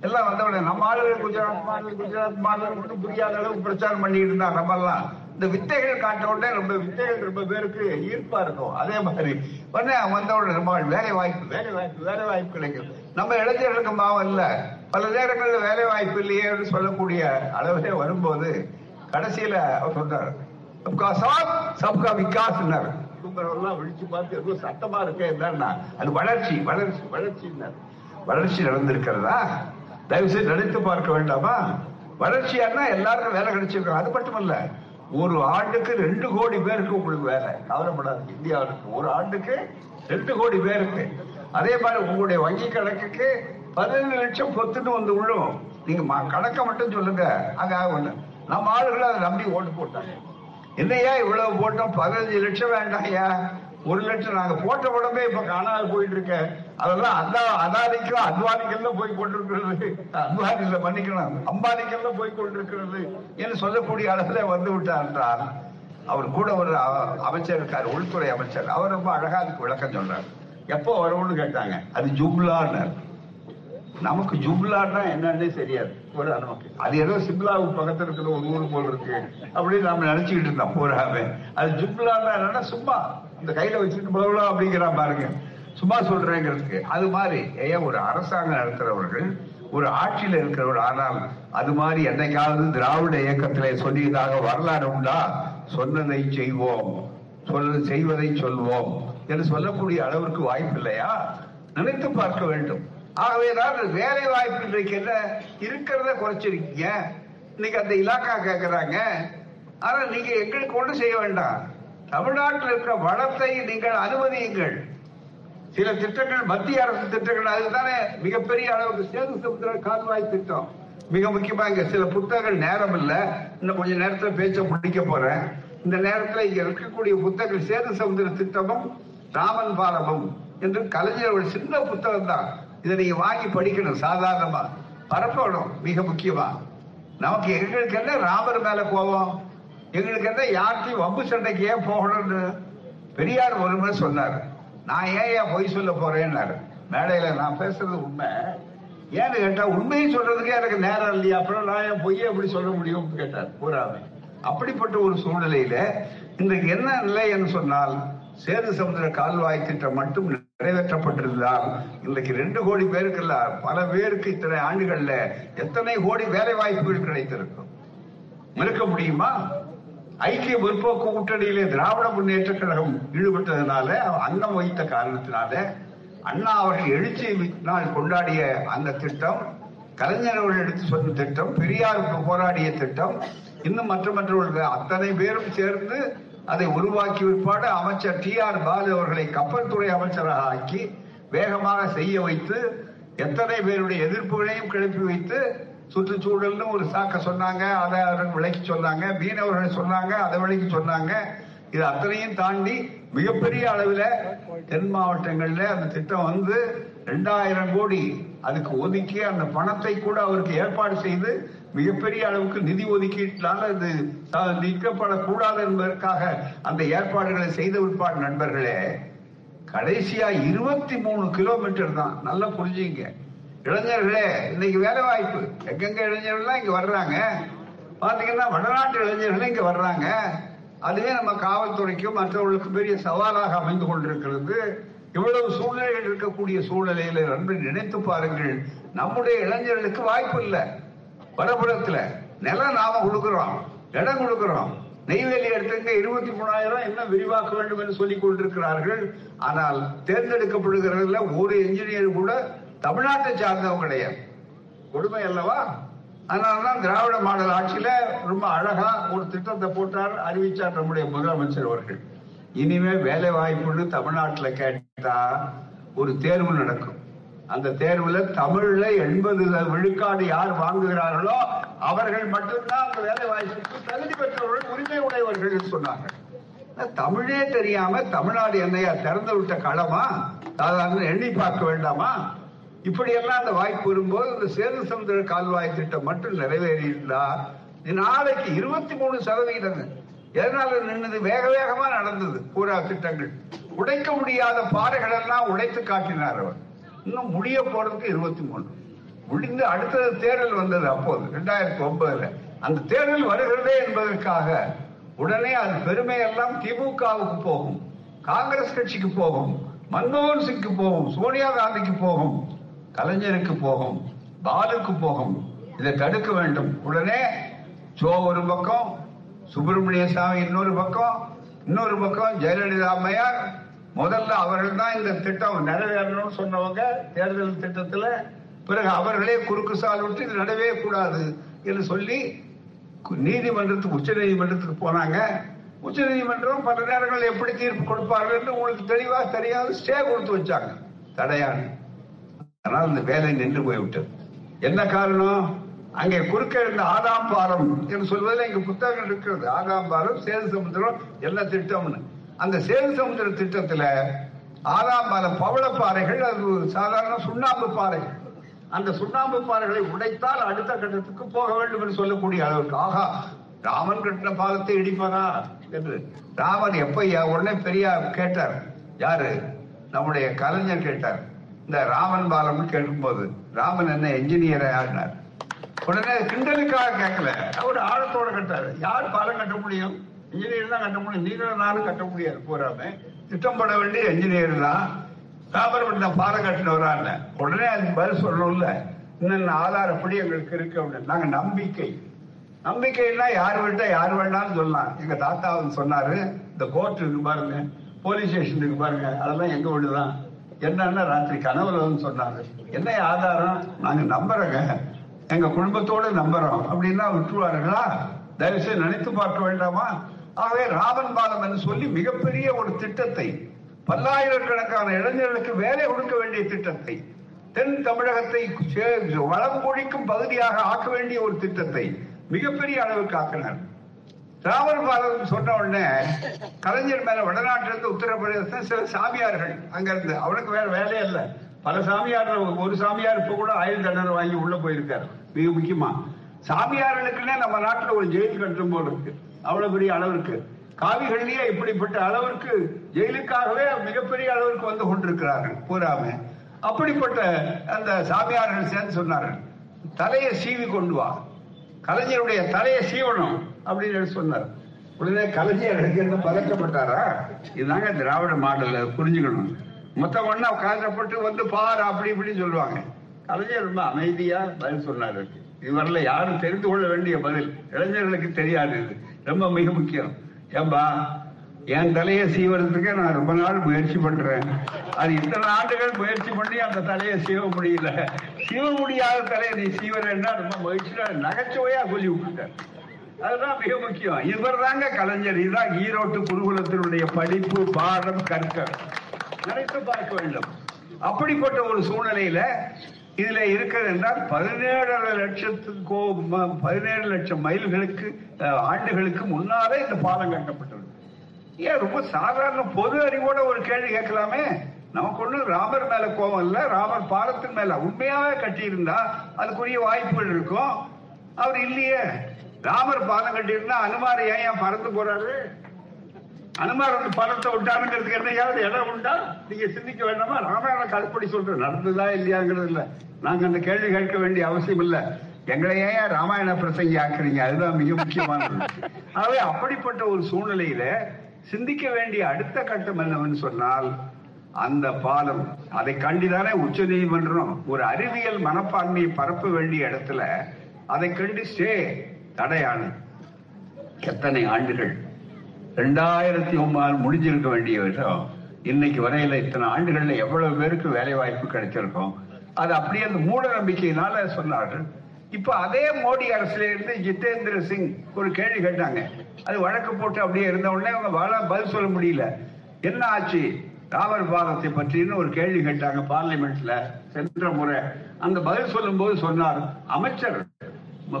எல்லாம் வந்த உடனே நம்ம ஆளுகள் குஜராத் மாநில குஜராத் மாநிலம் மட்டும் புரியாத அளவுக்கு பிரச்சாரம் பண்ணிட்டு இருந்தா நம்ம எல்லாம் இந்த வித்தைகள் காட்ட உடனே ரொம்ப வித்தைகள் ரொம்ப பேருக்கு ஈர்ப்பா இருக்கும். அதே மாதிரி உடனே வந்த உடனே ரொம்ப வேலை வாய்ப்பு வேலை வாய்ப்பு வேலை வாய்ப்பு கிடைக்கும் நம்ம இளைஞர்களுக்கு மாவம் இல்ல பல நேரங்களில் வேலை வாய்ப்பு இல்லையேன்னு சொல்லக்கூடிய அளவிலே வரும்போது கடைசியில அவர் சொன்னார் சப்கா சாத் சப்கா விகாஸ்னார் குடும்பம் விழிச்சு பார்த்து ஏதோ சத்தமா இருக்கே என்னன்னா? அது வளர்ச்சி வளர்ச்சி வளர்ச்சின்னார். வளர்ச்சி நடந்திருக்கிறதா? தயவு செய்து நினைத்து பார்க்க வேண்டாமா? வளர்ச்சியானா எல்லாருக்கும் வேலை கிடைச்சிருக்கும். அது மட்டுமல்ல ஒரு ஆண்டுக்கு ரெண்டு கோடி பேருக்கு உங்களுக்கு வேலை. கவலைப்படாது இந்தியாவுக்கு ஒரு ஆண்டுக்கு ரெண்டு கோடி பேருக்கு. அதே மாதிரி உங்களுடைய வங்கி கணக்குக்கு பதினஞ்சு லட்சம் பொத்துன்னு வந்து விழும். நீங்க ம- கணக்கை மட்டும் சொல்லுங்க. அங்க ஒண்ணு நம்ம ஆளுகளை அதை நம்பி ஓட்டு போட்டாங்க. என்னையா இவ்வளவு போட்டோம்? பதினஞ்சு லட்சம் வேண்டாம்யா ஒரு லட்சம் நாங்க போட்ட உடம்பே இப்ப காணாமல் போயிட்டு இருக்க. அதெல்லாம் அதா அதானிக்கும் அத்வானிக்கெல்லாம் போய் கொண்டிருக்கிறது. அத்வானி இல்ல மன்னிக்கணும். அம்பானிக்கெல்லாம் போய் கொண்டிருக்கிறது என்று சொல்லக்கூடிய அளவுல வந்து விட்டார் அவர் கூட ஒரு அ- அமைச்சர் இருக்கார் உள்துறை அமைச்சர். அவர் ரொம்ப அழகா அதுக்கு விளக்கம் சொல்றார். எப்போ வரும்னு கேட்டாங்க. அது ஜூம்லான்னு நமக்கு ஜுப்லான்னா என்னன்னே தெரியாது. ஒரு நமக்கு அது ஏதோ சிம்லாவுக்கு பக்கத்துல இருக்கிற ஒரு ஊர் போல் இருக்கு. அப்படின்னு நாம நினைச்சுக்கிட்டு இருந்தோம். பூராவே அது ஜுப்லான்னா என்னன்னா சும்மா இந்த கையில வச்சுட்டு போகலாம் அப்படிங்கிற பாருங்க. சும்மா சொல்றேங்கிறதுக்கு. அது மாதிரி ஏன் ஒரு அரசாங்கம் நடத்துறவர்கள் ஒரு ஆட்சியில இருக்கிறவர்கள் ஆனால் அது மாதிரி என்னைக்காவது திராவிட இயக்கத்திலே சொல்லியதாக வரலாறு உண்டா? சொன்னதை செய்வோம். சொல்ல செய்வதை சொல்வோம். என்று சொல்லக்கூடிய அளவிற்கு வாய்ப்பு இல்லையா நினைத்து பார்க்க வேண்டும். ஆகவேதான் வேலை வாய்ப்பு இன்றைக்கு என்ன? இருக்கிறத குறைச்சிருக்கீங்க. இன்னைக்கு அந்த இலாக்கா கேட்கறாங்க ஆனா நீங்க எங்களுக்கு ஒன்றும் செய்ய வேண்டாம். தமிழ்நாட்டில் இருக்கிற வளத்தை நீங்கள் அனுமதியுங்கள். சில திட்டங்கள் மத்திய அரசு திட்டங்கள் அதுதானே மிகப்பெரிய அளவுக்கு சேது சமுத்திர கால்வாய் திட்டம். மிக முக்கியமா இங்க சில புத்தகங்கள் நேரம் இல்ல. இன்னும் கொஞ்ச நேரத்துல பேச்ச முடிக்க போறேன். இந்த நேரத்துல இங்க இருக்கக்கூடிய புத்தகங்கள் சேது சமுத்திர திட்டமும் ராமன் பாலமும் என்று கலைஞர் ஒரு சின்ன புத்தகம் தான் இதை நீங்க வாங்கி படிக்கணும் சாதாரணமா. பரப்பணும் மிக முக்கியமா. நமக்கு எங்களுக்கு என்ன ராமர் மேல கோபம்? எங்களுக்கு என்ன யார்கிட்டையும் வம்பு சண்டைக்கு ஏன் போகணும்னு? பெரியார் ஒரு முறை சொன்னார். நான் ஏன் ஏன் பொய் சொல்ல போறேன்னாரு. மேடையில நான் பேசுறது உண்மை. ஏன்னு கேட்டா உண்மையை சொல்றதுக்கே எனக்கு நேரம் இல்லையா? அப்புறம் நான் என் பொய்யை எப்படி சொல்ல முடியும்னு கேட்டார். பூராமே. அப்படிப்பட்ட ஒரு சூழ்நிலையில இன்றைக்கு என்ன நிலை என்று சொன்னால் சேது சமுதிர கால்வாய் திட்டம் மட்டும் நிறைவேற்றப்பட்டிருந்தால் இன்றைக்கு ரெண்டு கோடி பேருக்கு இல்ல பல பேருக்கு இத்தனை ஆண்டுகள்ல எத்தனை கோடி வேலை வாய்ப்புகள் கிடைத்திருக்கும்? மறுக்க முடியுமா? ஐக்கிய முற்போக்கு கூட்டணியிலே திராவிட முன்னேற்ற கழகம் ஈடுபட்டதுனால அன்னம் வைத்த காரணத்தினால அண்ணா அவர்கள் எழுச்சி நாள் கொண்டாடிய அந்த திட்டம் கலைஞர் அவர்கள் எடுத்து சொன்ன திட்டம் பெரியாருக்கு போராடிய திட்டம் இன்னும் மற்ற மற்றவர்கள் அத்தனை பேரும் சேர்ந்து அதை உருவாக்கி விற்பாடு அமைச்சர் டி ஆர் பாலு அவர்களை கப்பல் துறை அமைச்சராக ஆக்கி வேகமாக செய்ய வைத்து எத்தனை பேருடைய எதிர்ப்புகளையும் கிளப்பி வைத்து சுற்றுச்சூழல்னு ஒரு சாக்க சொன்னாங்க அதை அவர்கள் விலைக்கு சொன்னாங்க மீனவர்கள் சொன்னாங்க அதை விலைக்கு சொன்னாங்க. இது அத்தனையும் தாண்டி மிகப்பெரிய அளவில் தென் மாவட்டங்களில் அந்த திட்டம் வந்து ரெண்டாயிரம் கோடி அதுக்கு ஒதுக்கி அந்த பணத்தை கூட அவருக்கு ஏற்பாடு செய்து மிகப்பெரிய அளவுக்கு நிதி ஒதுக்கீட்டினால இது நீக்கப்படக்கூடாது என்பதற்காக அந்த ஏற்பாடுகளை செய்த உட்பாடு நண்பர்களே. கடைசியா இருபத்தி மூணு கிலோமீட்டர் தான். நல்லா புரிஞ்சுங்க. இளைஞர்களே இன்னைக்கு வேலை வாய்ப்பு. எங்கெங்க இளைஞர்கள்லாம் இங்க வர்றாங்க? பாத்தீங்கன்னா வடநாட்டு இளைஞர்கள் இங்க வர்றாங்க. அதுவே நம்ம காவல்துறைக்கும் மற்றவர்களுக்கும் பெரிய சவாலாக அமைந்து கொண்டிருக்கிறது. இவ்வளவு சூழ்நிலைகள் இருக்கக்கூடிய சூழ்நிலையில நன்றி நினைத்து பாருங்கள். நம்முடைய இளைஞர்களுக்கு வாய்ப்பு இல்லை. வடபுறத்துல நிலம் நாம கொடுக்கிறோம். இடம் கொடுக்கிறோம். நெய்வேலி எடுத்துங்க இருபத்தி மூணாயிரம் என்ன விரிவாக்க வேண்டும் என்று சொல்லிக் கொண்டிருக்கிறார்கள். ஆனால் தேர்ந்தெடுக்கப்படுகிறதுல ஒரு என்ஜினியர் கூட தமிழ்நாட்டை சார்ந்தவங்க கிடையாது. கொடுமை அல்லவா? அதனாலதான் திராவிட மாடல் ஆட்சியில ரொம்ப அழகா ஒரு திட்டத்தை போட்டார் அறிவிச்சார் நம்முடைய முதலமைச்சர் அவர்கள். இனிமே வேலை வாய்ப்புன்னு தமிழ்நாட்டில் கேட்டா ஒரு தேர்வு நடக்கும். அந்த தேர்வுல தமிழ்ல எண்பது விழுக்காடு யார் வாங்குகிறார்களோ அவர்கள் மட்டும்தான் அந்த வேலை வாய்ப்புக்கு தகுதி பெற்றவர்கள் உரிமை உடையவர்கள் சொன்னாங்க. தமிழே தெரியாம தமிழ்நாடு என்னையா திறந்து விட்ட களமா? சாதாரண எண்ணி பார்க்க வேண்டாமா? இப்படியெல்லாம் அந்த வாய்ப்பு வரும்போது இந்த சேது சமுதிர கால்வாய் திட்டம் மட்டும் நிறைவேறி இருந்தா நாளைக்கு இருபத்தி மூணு சதவீதம் எதனால நின்னது? வேக வேகமா நடந்தது பூரா திட்டங்கள். உடைக்க முடியாத பாறைகள் எல்லாம் உடைத்து காட்டினார் அவர். இன்னும் முடிய போறதுக்கு இருபத்தி மூணு முடிந்து அடுத்தது தேர்தல் வந்தது அப்போது ரெண்டாயிரத்தி ஒன்பதுல. அந்த தேர்தல் வருகிறதே என்பதற்காக உடனே அது பெருமையெல்லாம் திமுகவுக்கு போகும் காங்கிரஸ் கட்சிக்கு போகும் மன்மோகன் சிங்க்கு போகும் சோனியா காந்திக்கு போகும் கலைஞருக்கு போகும் பாலுக்கு போகும். இதை தடுக்க வேண்டும். உடனே ஜோ ஒரு பக்கம் சுப்பிரமணிய சாமி இன்னொரு பக்கம் இன்னொரு பக்கம் ஜெயலலிதா அம்மையார். முதல்ல அவர்கள் தான் இந்த திட்டம் நிறைவேறணும்னு சொன்னவங்க தேர்தல் திட்டத்துல. பிறகு அவர்களே குறுக்கு சால் விட்டு இது நடவே கூடாது என்று சொல்லி கு- நீதிமன்றத்துக்கு உச்ச நீதிமன்றத்துக்கு போனாங்க. உச்ச நீதிமன்றம் பல நேரங்கள் எப்படி தீர்ப்பு கொடுப்பார்கள் என்று உங்களுக்கு தெளிவா தெரியாது ஸ்டே கொடுத்து வச்சாங்க. தடையான ஆனால் அந்த வேலை நின்று போய்விட்டது. என்ன காரணம்? அங்கே குறுக்க இருந்த ஆதாம் பாலம் என்று சொல்வதில் இங்க புத்தகங்கள் இருக்கிறது. ஆதாம் பாலம் சேது சமுத்திரம் எல்லா திட்டம்னு அந்த சேது சமுத்திர திட்டத்துல ஆதாம் பவள பவளப்பாறைகள் அது ஒரு சாதாரண சுண்ணாம்பு பாறைகள் அந்த சுண்ணாம்பு பாறைகளை உடைத்தால் அடுத்த கட்டத்துக்கு போக வேண்டும் என்று சொல்லக்கூடிய அளவுக்கு ஆகா ராமன் கட்டின பாலத்தை இடிப்பதா என்று. ராமன் எப்ப உடனே பெரியார் கேட்டார். யாரு? நம்முடைய கலைஞர் கேட்டார். இந்த ராமன் பாலம்னு கேட்கும்போது ராமன் என்ன என்ஜினியரா ஆடினார் உடனே கிண்டலுக்காக கேட்கல. அவர் ஆழத்தோட கட்டாரு. யார் பாலம் கட்ட முடியும்? இன்ஜினியர் தான் கட்ட முடியும். நீங்களும் கட்ட முடியாது. போறாம. திட்டம் பட வேண்டிய இன்ஜினியர் தான். தாமரம் நான் பாலம் கட்டினவரான்னு உடனே அதுக்கு பதில் சொல்லணும்ல. இன்னும் ஆதாரப்படி எங்களுக்கு இருக்கு அப்படின்னு. நாங்க நம்பிக்கை. நம்பிக்கைன்னா யார் விட்டா யார் வேண்டாம்னு சொல்லலாம். எங்க தாத்தா வந்து சொன்னாரு இந்த கோர்ட் இருக்கு பாருங்க. போலீஸ் ஸ்டேஷன் இருக்கு பாருங்க. அதெல்லாம் எங்க ஒண்ணுதான் என்னன்னா ராத்திரி கனவுல வந்து சொன்னாரு. என்ன ஆதாரம்? நாங்க நம்புறோங்க. எங்க குடும்பத்தோட நம்புறோம். அப்படின்னா விட்டுருவார்களா தயவு செய்து நினைத்து பார்க்க வேண்டாமா? ஆகவே ராவன் பாலம் என்று சொல்லி மிகப்பெரிய ஒரு திட்டத்தை பல்லாயிரக்கணக்கான இளைஞர்களுக்கு வேலை கொடுக்க வேண்டிய திட்டத்தை தென் தமிழகத்தை சே- வளம் கொழிக்கும் பகுதியாக ஆக்க வேண்டிய ஒரு திட்டத்தை மிகப்பெரிய அளவுக்கு ஆக்கினார். ராமர் பாலம் சொன்ன உடனே கலைஞர் மேல வடநாட்டிலிருந்து இருந்து சில சாமியார்கள் அங்க இருந்து அவனுக்கு வேற வேலையே இல்லை. பல சாமியார் ஒரு சாமியார் இப்ப கூட ஆயுள் தண்டனை வாங்கி உள்ள போயிருக்காரு. மிக முக்கியமா. சாமியார்களுக்குன்னே நம்ம நாட்டில் ஒரு ஜெயில் கட்டும் போல் இருக்கு. அவ்வளவு பெரிய அளவிற்கு காவிகள்லயே இப்படிப்பட்ட அளவிற்கு ஜெயிலுக்காகவே மிகப்பெரிய அளவிற்கு வந்து கொண்டிருக்கிறார்கள். பூராமே அப்படிப்பட்ட அந்த சாமியார்கள் சேர்ந்து சொன்னார்கள். தலையை சீவி கொண்டு வா. கலைஞருடைய தலையை சீவனம் அப்படின்னு சொன்னார். உடனே கலைஞர் பதற்றப்பட்டாரா? இதுதாங்க திராவிட மாடல புரிஞ்சுக்கணும். மொத்தம் ஒண்ணா வந்து பாரு அப்படி இப்படி சொல்லுவாங்க. கலைஞர் ரொம்ப அமைதியா பதில் சொன்னாரு இது யாரும் தெரிந்து கொள்ள வேண்டிய பதில். இளைஞர்களுக்கு தெரியாது இது. ரொம்ப மிக முக்கியம். ஏம்பா என் தலையை சீவறதுக்கு நான் ரொம்ப நாள் முயற்சி பண்றேன். அது இத்தனை ஆண்டுகள் முயற்சி பண்ணி அந்த தலையை சீவ முடியல. சீவ முடியாத தலையை நீ சீவரன்னா ரொம்ப மகிழ்ச்சியா நகைச்சுவையா சொல்லி விட்டுட்டேன் அதுதான் மிக முக்கியம். இவர் தாங்க கலைஞர். இதுதான் ஈரோட்டு குருகுலத்தினுடைய படிப்பு பாடம் கற்க நினைத்து பார்க்க வேண்டும் அப்படிப்பட்ட ஒரு சூழ்நிலையில இதுல இருக்கிறது என்றால் பதினேழரை லட்சத்துக்கோ பதினேழு லட்சம் மைல்களுக்கு ஆண்டுகளுக்கு முன்னாலே இந்த பாலம் கட்டப்பட்டது. ஏன் ரொம்ப சாதாரண பொது அறிவோட ஒரு கேள்வி கேட்கலாமே? நமக்கு ஒண்ணு ராமர் மேல கோபம் இல்ல. ராமர் பாலத்தின் மேல உண்மையாக கட்டியிருந்தா அதுக்குரிய வாய்ப்புகள் இருக்கும். அவர் இல்லையே. ராமர் பாலம் கட்டியிருந்தா அனுமார் ஏன் ஏன் பறந்து போறாரு? அனுமார் வந்து பணத்தை விட்டாருங்கிறதுக்கு என்னையாவது இடம் உண்டா? நீங்க சிந்திக்க வேண்டாமா? ராமாயண கல்படி சொல்றேன் நடந்ததா இல்லையாங்கிறது இல்ல. நாங்க அந்த கேள்வி கேட்க வேண்டிய அவசியம் இல்ல. எங்களை ஏன் ராமாயண பிரசங்கி ஆக்குறீங்க? அதுதான் மிக முக்கியமானது ஆகவே அப்படிப்பட்ட ஒரு சூழ்நிலையில சிந்திக்க வேண்டிய அடுத்த கட்டம் என்னவென்னு சொன்னால் அந்த பாலம் அதை கண்டிதானே உச்ச நீதிமன்றம் ஒரு அறிவியல் மனப்பான்மையை பரப்ப வேண்டிய இடத்துல அதை கண்டு ஸ்டே தடையானது. எத்தனை ஆண்டுகள்? ரெண்டாயிரத்தி ஒன்பது முடிஞ்சிருக்க வேண்டிய விஷயம் இன்னைக்கு வரையில இத்தனை ஆண்டுகள்ல எவ்வளவு பேருக்கு வேலை வாய்ப்பு கிடைச்சிருக்கும் அது அப்படியே அந்த மூட நம்பிக்கையினால சொன்னார்கள். இப்ப அதே மோடி அரசுல இருந்து ஜிதேந்திர சிங் ஒரு கேள்வி கேட்டாங்க. அது வழக்கு போட்டு அப்படியே இருந்த உடனே அவங்க பதில் சொல்ல முடியல. என்ன ஆச்சு? ராவர் பாலத்தை பற்றின்னு ஒரு கேள்வி கேட்டாங்க பார்லிமெண்ட்ல சென்ற முறை. அந்த பதில் சொல்லும் போது சொன்னார் அமைச்சர்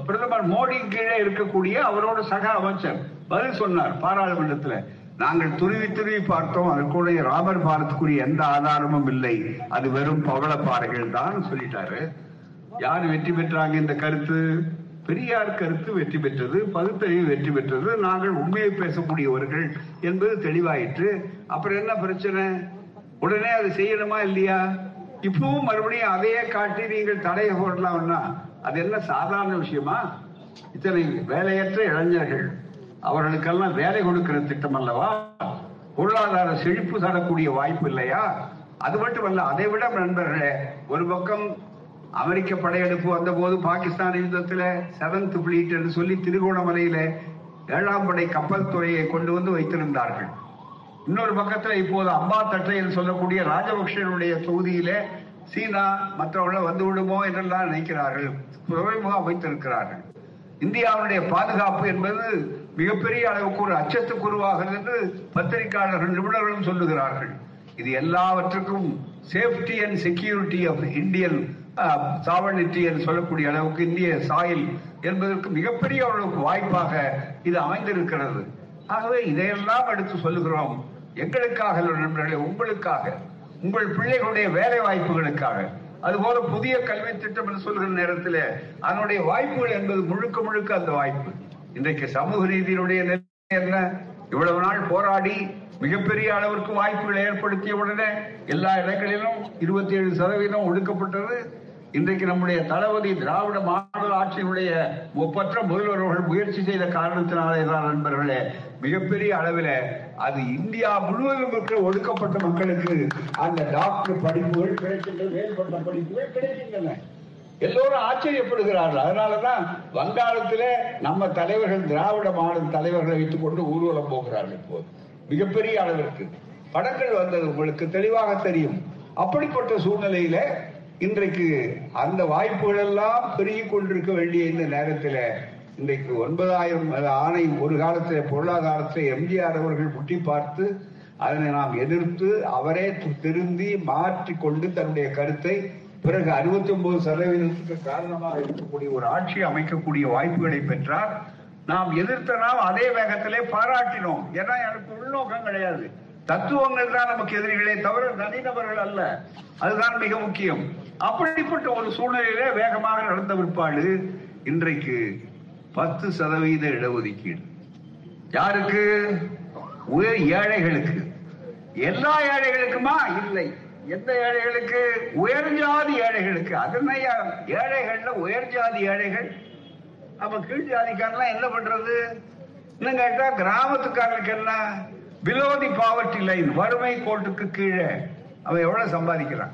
பிரதமர் மோடி கீழே இருக்கக்கூடிய அவரோட சக அமைச்சர். பதில் சொன்னார். பாராளுமன்றத்தில் நாங்கள் துருவி துருவி பார்த்தோம். அதற்குடைய ராமர் பாலத்துக்குரிய எந்த ஆதாரமும் இல்லை. அது வெறும் பவள பாறைகள் தான் சொல்லிட்டாரு. யார் வெற்றி பெற்றாங்க இந்த கருத்து? பெரியார் கருத்து வெற்றி பெற்றது பகுத்தறிவு வெற்றி பெற்றது. நாங்கள் உண்மையை பேசக்கூடியவர்கள் என்பது தெளிவாயிற்று. அப்புறம் என்ன பிரச்சனை? உடனே அது செய்யணுமா இல்லையா? இப்பவும் மறுபடியும் அதையே காட்டி நீங்கள் தடையை போடலாம்னா அது என்ன சாதாரண விஷயமா? இத்தனை வேலையற்ற இளைஞர்கள். அவர்களுக்கெல்லாம் வேலை கொடுக்கிற திட்டம் அல்லவா பொருளாதார செழிப்பு தரக்கூடிய வாய்ப்பு இல்லையா? அது மட்டுமல்ல அதை விட நண்பர்களே ஒரு பக்கம் அமெரிக்க படையெடுப்பு வந்த போது பாகிஸ்தான் யுத்தத்துல செவன்த் பிளீட் என்று சொல்லி திருகோணமலையில ஏழாம் படை கப்பல் துறையை கொண்டு வந்து வைத்திருந்தார்கள். இன்னொரு பக்கத்துல இப்போது அம்பா தட்டை என்று சொல்லக்கூடிய ராஜபக்சனுடைய தொகுதியிலே சீனா மற்றவர்கள் வந்து விடுமோ என்றெல்லாம் நினைக்கிறார்கள். துறைமுகம் வைத்திருக்கிறார்கள் இந்தியாவுடைய பாதுகாப்பு என்பது மிகப்பெரிய அளவுக்கு ஒரு அச்சத்துக்கு உருவாகிறது என்று பத்திரிகையாளர்கள் நிபுணர்களும் சொல்லுகிறார்கள். இது எல்லாவற்றுக்கும் safety and security of Indian sovereignty என்று சொல்லக்கூடிய அளவுக்கு இந்திய சாயில் என்பதற்கு மிகப்பெரிய அளவுக்கு வாய்ப்பாக இது அமைந்திருக்கிறது. ஆகவே இதையெல்லாம் எடுத்து சொல்லுகிறோம். எங்களுக்காக நண்பர்களே உங்களுக்காக. உங்கள் பிள்ளைகளுடைய வேலை வாய்ப்புகளுக்காக அதுபோல புதிய கல்வி திட்டம் என்று சொல்கிற நேரத்தில் அதனுடைய வாய்ப்புகள் என்பது முழுக்க முழுக்க அந்த வாய்ப்பு. இன்றைக்கு சமூக ரீதியினுடைய நிலை என்ன? இவ்வளவு நாள் போராடி மிகப்பெரிய அளவிற்கு வாய்ப்புகளை ஏற்படுத்திய உடனே எல்லா இடங்களிலும் இருபத்தி ஏழு சதவீதம் ஒடுக்கப்பட்டது. இன்றைக்கு நம்முடைய தளபதி திராவிட மாடல் ஆட்சியினுடைய ஒப்பற்ற முதல்வர்கள் முயற்சி செய்த காரணத்தினாலே தான் நண்பர்களே மிகப்பெரிய அளவில் அது இந்தியா முழுவதும் இருக்கிற ஒடுக்கப்பட்ட மக்களுக்கு அந்த டாக்டர் படிப்புகள் கிடைக்கின்றன மேம்பட்ட படிப்புகள் கிடைக்கின்றன. எல்லோரும் ஆச்சரியப்படுகிறார்கள். அதனாலதான் வங்காளத்திலே நம்ம தலைவர்கள் திராவிட மாநில தலைவர்களை வைத்துக் கொண்டு ஊர்வலம் போகிறார்கள் இப்போது மிகப்பெரிய அளவிற்கு. படங்கள் வந்தது உங்களுக்கு தெளிவாக தெரியும். அப்படிப்பட்ட சூழ்நிலையில இன்றைக்கு அந்த வாய்ப்புகள் எல்லாம் பெருகி கொண்டிருக்க வேண்டிய இந்த நேரத்தில் இன்றைக்கு ஒன்பதாயிரம் ஆணை ஒரு காலத்தில் பொருளாதாரத்தை எம்ஜிஆர் அவர்கள் முட்டி பார்த்து அதனை நாம் எதிர்த்து அவரே திருந்தி மாற்றிக்கொண்டு தன்னுடைய கருத்தை பிறகு அறுபத்தி ஒன்பது சதவீதத்துக்கு காரணமாக இருக்கக்கூடிய ஒரு ஆட்சி அமைக்கக்கூடிய வாய்ப்புகளை பெற்றார். நாம் எதிர்த்த நாம் அதே வேகத்திலே பாராட்டினோம். ஏன்னா எனக்கு உள்நோக்கம் கிடையாது. தத்துவங்கள் தான் நமக்கு எதிரிகளே தவிர தனிநபர்கள் அல்ல. அதுதான் மிக முக்கியம். அப்படிப்பட்ட ஒரு சூழ்நிலையிலே வேகமாக நடந்த பிற்பாடு இன்றைக்கு பத்து சதவீத இடஒதுக்கீடு. யாருக்கு? ஏழைகளுக்கு. எல்லா ஏழைகளுக்குமா? இல்லை. எந்த ஏழைகளுக்கு? உயர் ஜாதி ஏழைகளுக்கு. அதனையா ஏழைகள்ல உயர் ஜாதி ஏழைகள். அப்ப கீழ் ஜாதிக்காரெல்லாம் என்ன பண்றது? இன்னும் கேட்டா கிராமத்துக்காரனுக்கு என்ன? பிலோ தி பாவர்ட்டி லைன் வறுமை கோட்டுக்கு கீழே. அவன் எவ்வளவு சம்பாதிக்கிறான்?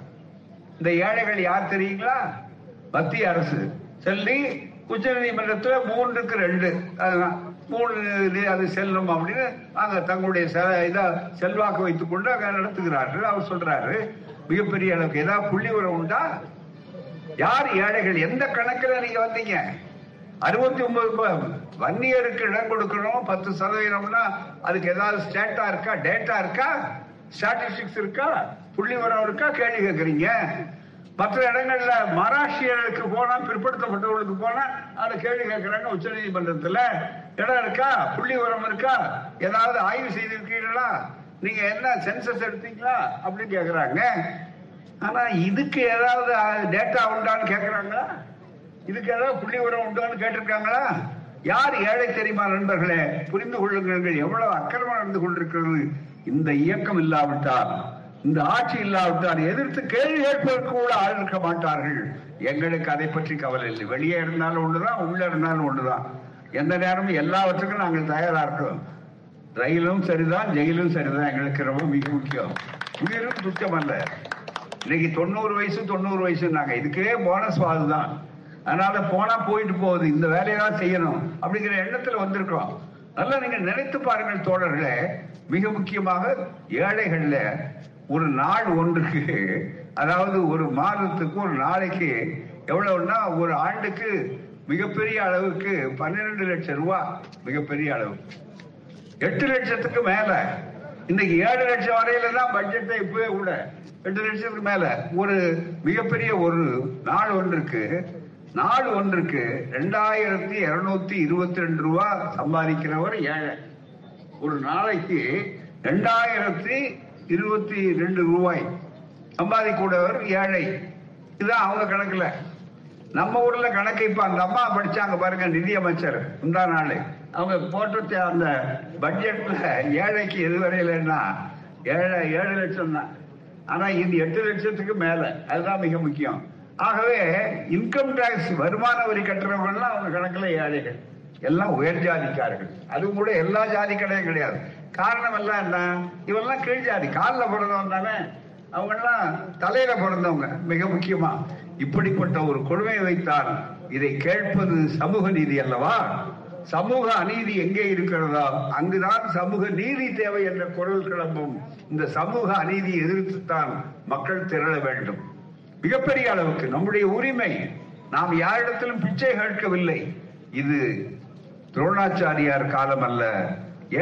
இந்த ஏழைகள் யார் தெரியுங்களா? மத்திய அரசு. சொல்லி உச்ச நீதிமன்றத்துல மூன்றுக்கு ரெண்டு. அதுதான். மூணு இது அது செல்லும் அப்படின்னு அங்க தங்களுடைய செ- செல்வாக்கு வைத்துக் கொண்டு அங்க நடத்துகிறார்கள். அவர் சொல்றாரு மிகப்பெரிய அளவுக்கு ஏதாவது புள்ளி உரம் உண்டா? யார் ஏழைகள்? எந்த கணக்குல நீங்க வந்தீங்க? அறுபத்தி ஒன்பது வன்னியருக்கு இடம் கொடுக்கணும் பத்து சதவீதம்னா அதுக்கு ஏதாவது ஸ்டேட்டா இருக்கா? டேட்டா இருக்கா? ஸ்டாட்டிஸ்டிக்ஸ் இருக்கா? புள்ளி உரம் இருக்கா? கேள்வி கேட்கறீங்க. மற்ற இடங்கள்ல மராஷ்டியர்களுக்கு போனா பிற்படுத்தப்பட்டவர்களுக்கு போனா அதை கேள்வி கேட்கிறாங்க உச்ச நீதிமன்றத்துல. இடம் இருக்கா? புள்ளி உரம் இருக்கா? ஏதாவது ஆய்வு செய்திருக்கீங்களா? நீங்க என்ன சென்சஸ் எடுத்தீங்களா? அப்படின்னு கேக்குறாங்க. ஆனா இதுக்கு ஏதாவது டேட்டா உண்டான்னு கேக்குறாங்களா? இதுக்கு ஏதாவது புள்ளி உரம் உண்டான்னு கேட்டிருக்காங்களா? யார் ஏழை தெரியுமா நண்பர்களே? புரிந்து கொள்ளுங்கள். எவ்வளவு அக்கிரமம் நடந்து கொண்டிருக்கிறது. இந்த இயக்கம் இல்லாவிட்டால். இந்த ஆட்சி இல்லாவிட்டால் எதிர்த்து கேள்வி கேட்பதற்கு கூட ஆள் இருக்க மாட்டார்கள். எங்களுக்கு அதை பற்றி கவலை இல்லை. வெளியே இருந்தாலும் ஒன்றுதான் உள்ளே இருந்தாலும் ஒன்றுதான். எந்த நேரமும் எல்லாவற்றுக்கும் நாங்கள் தயாரா இருக்கிறோம் ரயிலும் சரிதான் ஜெயிலும் சரிதான். எங்களுக்கு ரொம்ப மிக முக்கியம். உயிரும் துச்சம் அல்ல இன்னைக்கு தொண்ணூறு வயசு தொண்ணூறு வயசுனாங்க இதுக்கே போனஸ் தான் அதனால போனா போயிட்டு போகுது. இந்த வேலையை தான் செய்யணும் அப்படிங்கிற எண்ணத்துல வந்திருக்கிறோம். நல்லா நீங்க நினைத்து பாருங்கள் தோழர்களே மிக முக்கியமாக ஏழைகள்ல ஒரு நாள் ஒன்றுக்கு அதாவது ஒரு மாதத்துக்கு ஒரு நாளைக்கு எவ்வளவுன்னா ஒரு ஆண்டுக்கு மிகப்பெரிய அளவுக்கு பன்னிரண்டு லட்சம் ரூபாய் மிகப்பெரிய அளவு. எட்டு லட்சத்துக்கு மேல. இன்னைக்கு ஏழு லட்சம் வரையில தான் பட்ஜெட்டை இப்பவே கூட. எட்டு லட்சத்துக்கு மேல. ஒரு மிகப்பெரிய ஒரு நாள் ஒன்றுக்கு நாள் ஒன்றுக்கு ரெண்டாயிரத்தி இருநூத்தி இருபத்தி ரெண்டு ரூபா சம்பாதிக்கிறவர் ஏழை. ஒரு நாளைக்கு ரெண்டாயிரத்தி இருபத்தி ரெண்டு ரூபாய். சம்பாதிக்கூடவர் ஏழை. இதுதான் அவங்க கணக்குல. நம்ம ஊர்ல கணக்கு இப்ப அந்த அம்மா படிச்சாங்க பாருங்க நிதி அமைச்சர் முந்தா நாள். அவங்க போட்டு அந்த பட்ஜெட்ல ஏழைக்கு எது வரையிலன்னா ஏழை ஏழு லட்சம் தான். ஆனா இது எட்டு லட்சத்துக்கு மேல. அதுதான் மிக முக்கியம். ஆகவே இன்கம் டாக்ஸ் வருமான வரி கட்டுறவங்கலாம் அவங்க கணக்குல ஏழைகள். எல்லாம் உயர் ஜாதிக்காரர்கள். அதுவும் கூட எல்லா ஜாதி கடையும் கிடையாது. காரணம் எல்லாம் என்ன? இவெல்லாம் கீழ் ஜாதி. காலில் பிறந்தவன் தானே. அவங்க எல்லாம் தலையில பிறந்தவங்க. மிக முக்கியமா. இப்படிப்பட்ட ஒரு கொடுமையை வைத்தால் இதை கேட்பது சமூக நீதி அல்லவா? சமூக அநீதி எங்கே இருக்கிறதோ அங்குதான் சமூக நீதி தேவை என்ற குரல் கிளம்பும். இந்த சமூக அநீதியை எதிர்த்துத்தான் மக்கள் திரள வேண்டும். மிகப்பெரிய அளவுக்கு நம்முடைய உரிமை. நாம் யாரிடத்திலும் பிச்சை கேட்கவில்லை. இது துரோணாச்சாரியார் காலம் அல்ல.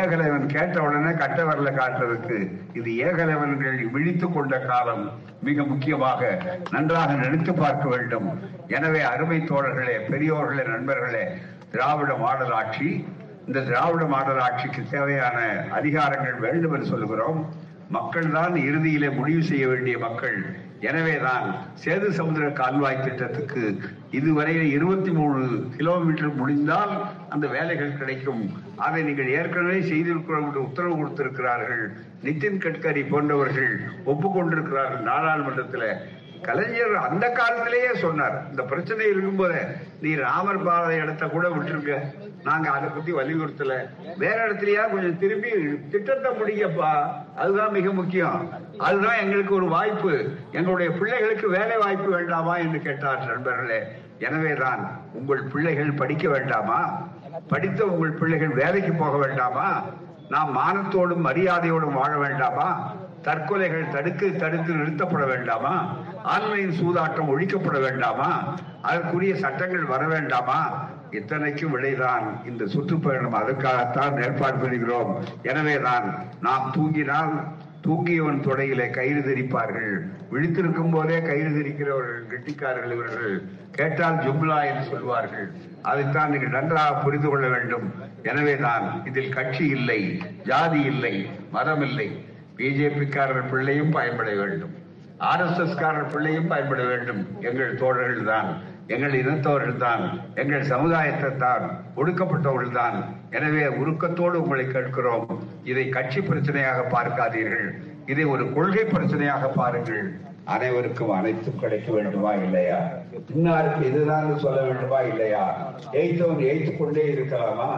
ஏகலைவன் கேட்ட உடனே கட்ட வரல காட்டுறதுக்கு இது ஏகலைவன்கள் விழித்துக் கொண்ட காலம் மிக முக்கியமாக நன்றாக நினைத்து பார்க்க வேண்டும். எனவே அருமை தோழர்களே பெரியோர்களே நண்பர்களே திராவிட மாடல் ஆட்சி இந்த திராவிட மாடல் ஆட்சிக்கு தேவையான அதிகாரங்கள் வேண்டும் என்று சொல்லுகிறோம். மக்கள் தான் இறுதியிலே முடிவு செய்ய வேண்டிய மக்கள். எனவேதான் சேது சமுதிர கால்வாய் திட்டத்துக்கு இதுவரை இருபத்தி மூணு கிலோமீட்டர் முடிந்தால் அந்த வேலைகள் கிடைக்கும். அதை நீங்கள் ஏற்கனவே செய்திருக்கிறோம் என்று உத்தரவு கொடுத்திருக்கிறார்கள். நிதின் கட்கரி போன்றவர்கள் ஒப்புக்கொண்டிருக்கிறார்கள் நாடாளுமன்றத்தில். கலைஞர் அந்த காலத்திலேயே சொன்னார் இந்த பிரச்சனை இருக்கும்போது நீ ராமர் பாதை இடத்த கூட விட்டுருங்க நாங்க அதை பத்தி வலியுறுத்தல. வேற இடத்துலயா கொஞ்சம் திரும்பி திட்டத்தை முடிக்கப்பா அதுதான் மிக முக்கியம். அதுதான் எங்களுக்கு ஒரு வாய்ப்பு. எங்களுடைய பிள்ளைகளுக்கு வேலை வாய்ப்பு வேண்டாமா? என்று கேட்டார் நண்பர்களே. எனவேதான் உங்கள் பிள்ளைகள் படிக்க வேண்டாமா? படித்த உங்கள் பிள்ளைகள் வேலைக்கு போக வேண்டாமா? நாம் மானத்தோடும் மரியாதையோடும் வாழ வேண்டாமா? தற்கொலைகள் தடுத்து தடுத்து நிறுத்தப்பட வேண்டாமா? ஆன்லைன் சூதாட்டம் ஒழிக்கப்பட வேண்டாமா? அதற்குரிய சட்டங்கள் வர வேண்டாமா? இத்தனைக்கும் விடைதான் இந்த சுற்றுப்பயணம். அதற்காகத்தான் ஏற்பாடு பண்ணுகிறோம் எனவேதான் நாம் தூங்கினால் தூங்கியவன் தொடையிலே கயிறு திரிப்பார்கள். விழித்திருக்கும் போதே கயிறு திரிக்கிறவர்கள் கெட்டிக்காரர்கள் இவர்கள். கேட்டால் ஜும்லா என்று சொல்வார்கள். அதைத்தான் நீங்கள் நன்றாக புரிந்து கொள்ள வேண்டும். எனவேதான் இதில் கட்சி இல்லை ஜாதி இல்லை மதம் இல்லை. பிஜேபிக்காரர் பிள்ளையும் பயன்பட வேண்டும். ஆர் எஸ் எஸ் காரர் பிள்ளையும் பயன்பட வேண்டும். எங்கள் தோழர்கள் தான் எங்கள் இனத்தவர்கள் தான் எங்கள் சமுதாயத்தை தான் ஒடுக்கப்பட்டவர்கள் தான் எனவே உருக்கத்தோடு உங்களை கேட்கிறோம். இதை கட்சி பிரச்சனையாக பார்க்காதீர்கள். இதை ஒரு கொள்கை பிரச்சனையாக பாருங்கள். அனைவருக்கும் அனைத்தும் கிடைக்க வேண்டுமா இல்லையா? இன்னாருக்கு இதுதான் சொல்ல வேண்டுமா இல்லையா? எய்த்தவன் எய்த்து கொண்டே இருக்கலாமா?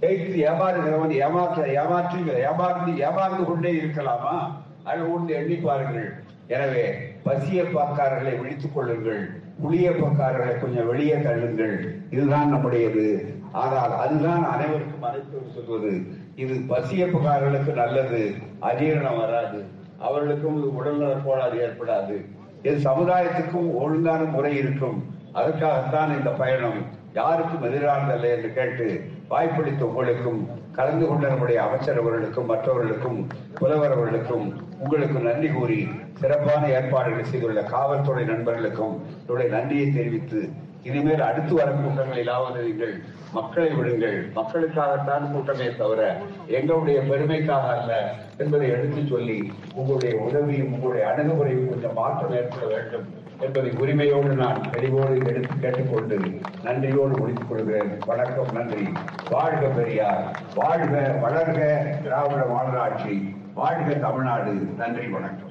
எய்த்து ஏமாறுகிறவன் ஏமாற்ற ஏமாற்றி ஏமாந்து ஏமாந்து கொண்டே இருக்கலாமா? அது ஒன்று எண்ணி பாருங்கள். எனவே பசிய பாக்காரர்களை விழித்துக் கொள்ளுங்கள். புளிய பக்காரர்களை கொஞ்சம் வெளியே தள்ளுங்கள். இதுதான் நம்முடையது. ஆனால் அதுதான் அனைவருக்கும் அனைத்து சொல்வது. இது பசிய பக்காரர்களுக்கு நல்லது. அஜீரணம் வராது. அவர்களுக்கும் உடல்நல கோளாறு ஏற்படாது. இது சமுதாயத்துக்கும் ஒழுங்கான முறை இருக்கும். அதற்காகத்தான் இந்த பயணம். யாருக்கும் எதிரானதல்ல என்று கேட்டு வாய்ப்பளித்த உங்களுக்கும் கலந்து கொண்ட நம்முடைய அமைச்சர் அவர்களுக்கும் மற்றவர்களுக்கும் புலவர் அவர்களுக்கும் உங்களுக்கு நன்றி கூறி சிறப்பான ஏற்பாடுகளை செய்துள்ள காவல்துறை நண்பர்களுக்கும் என்னுடைய நன்றியை தெரிவித்து இனிமேல் அடுத்து வரும் கூட்டங்களிலாவது நீங்கள் மக்களை விடுங்கள். மக்களுக்காகத்தான் கூட்டமே தவிர எங்களுடைய பெருமைக்காக அல்ல என்பதை எடுத்துச் சொல்லி உங்களுடைய உதவியும் உங்களுடைய அணுகுமுறையும் கொஞ்சம் மாற்றம் ஏற்பட வேண்டும். என்பதை உரிமையோடு நான் தெளிவோடு எடுத்து கேட்டுக்கொண்டு நன்றியோடு முடித்துக் கொள்கிறேன் வணக்கம் நன்றி. வாழ்க பெரியார். வாழ்க வளர்க திராவிட மாநகராட்சி. வாழ்க தமிழ்நாடு. நன்றி வணக்கம்.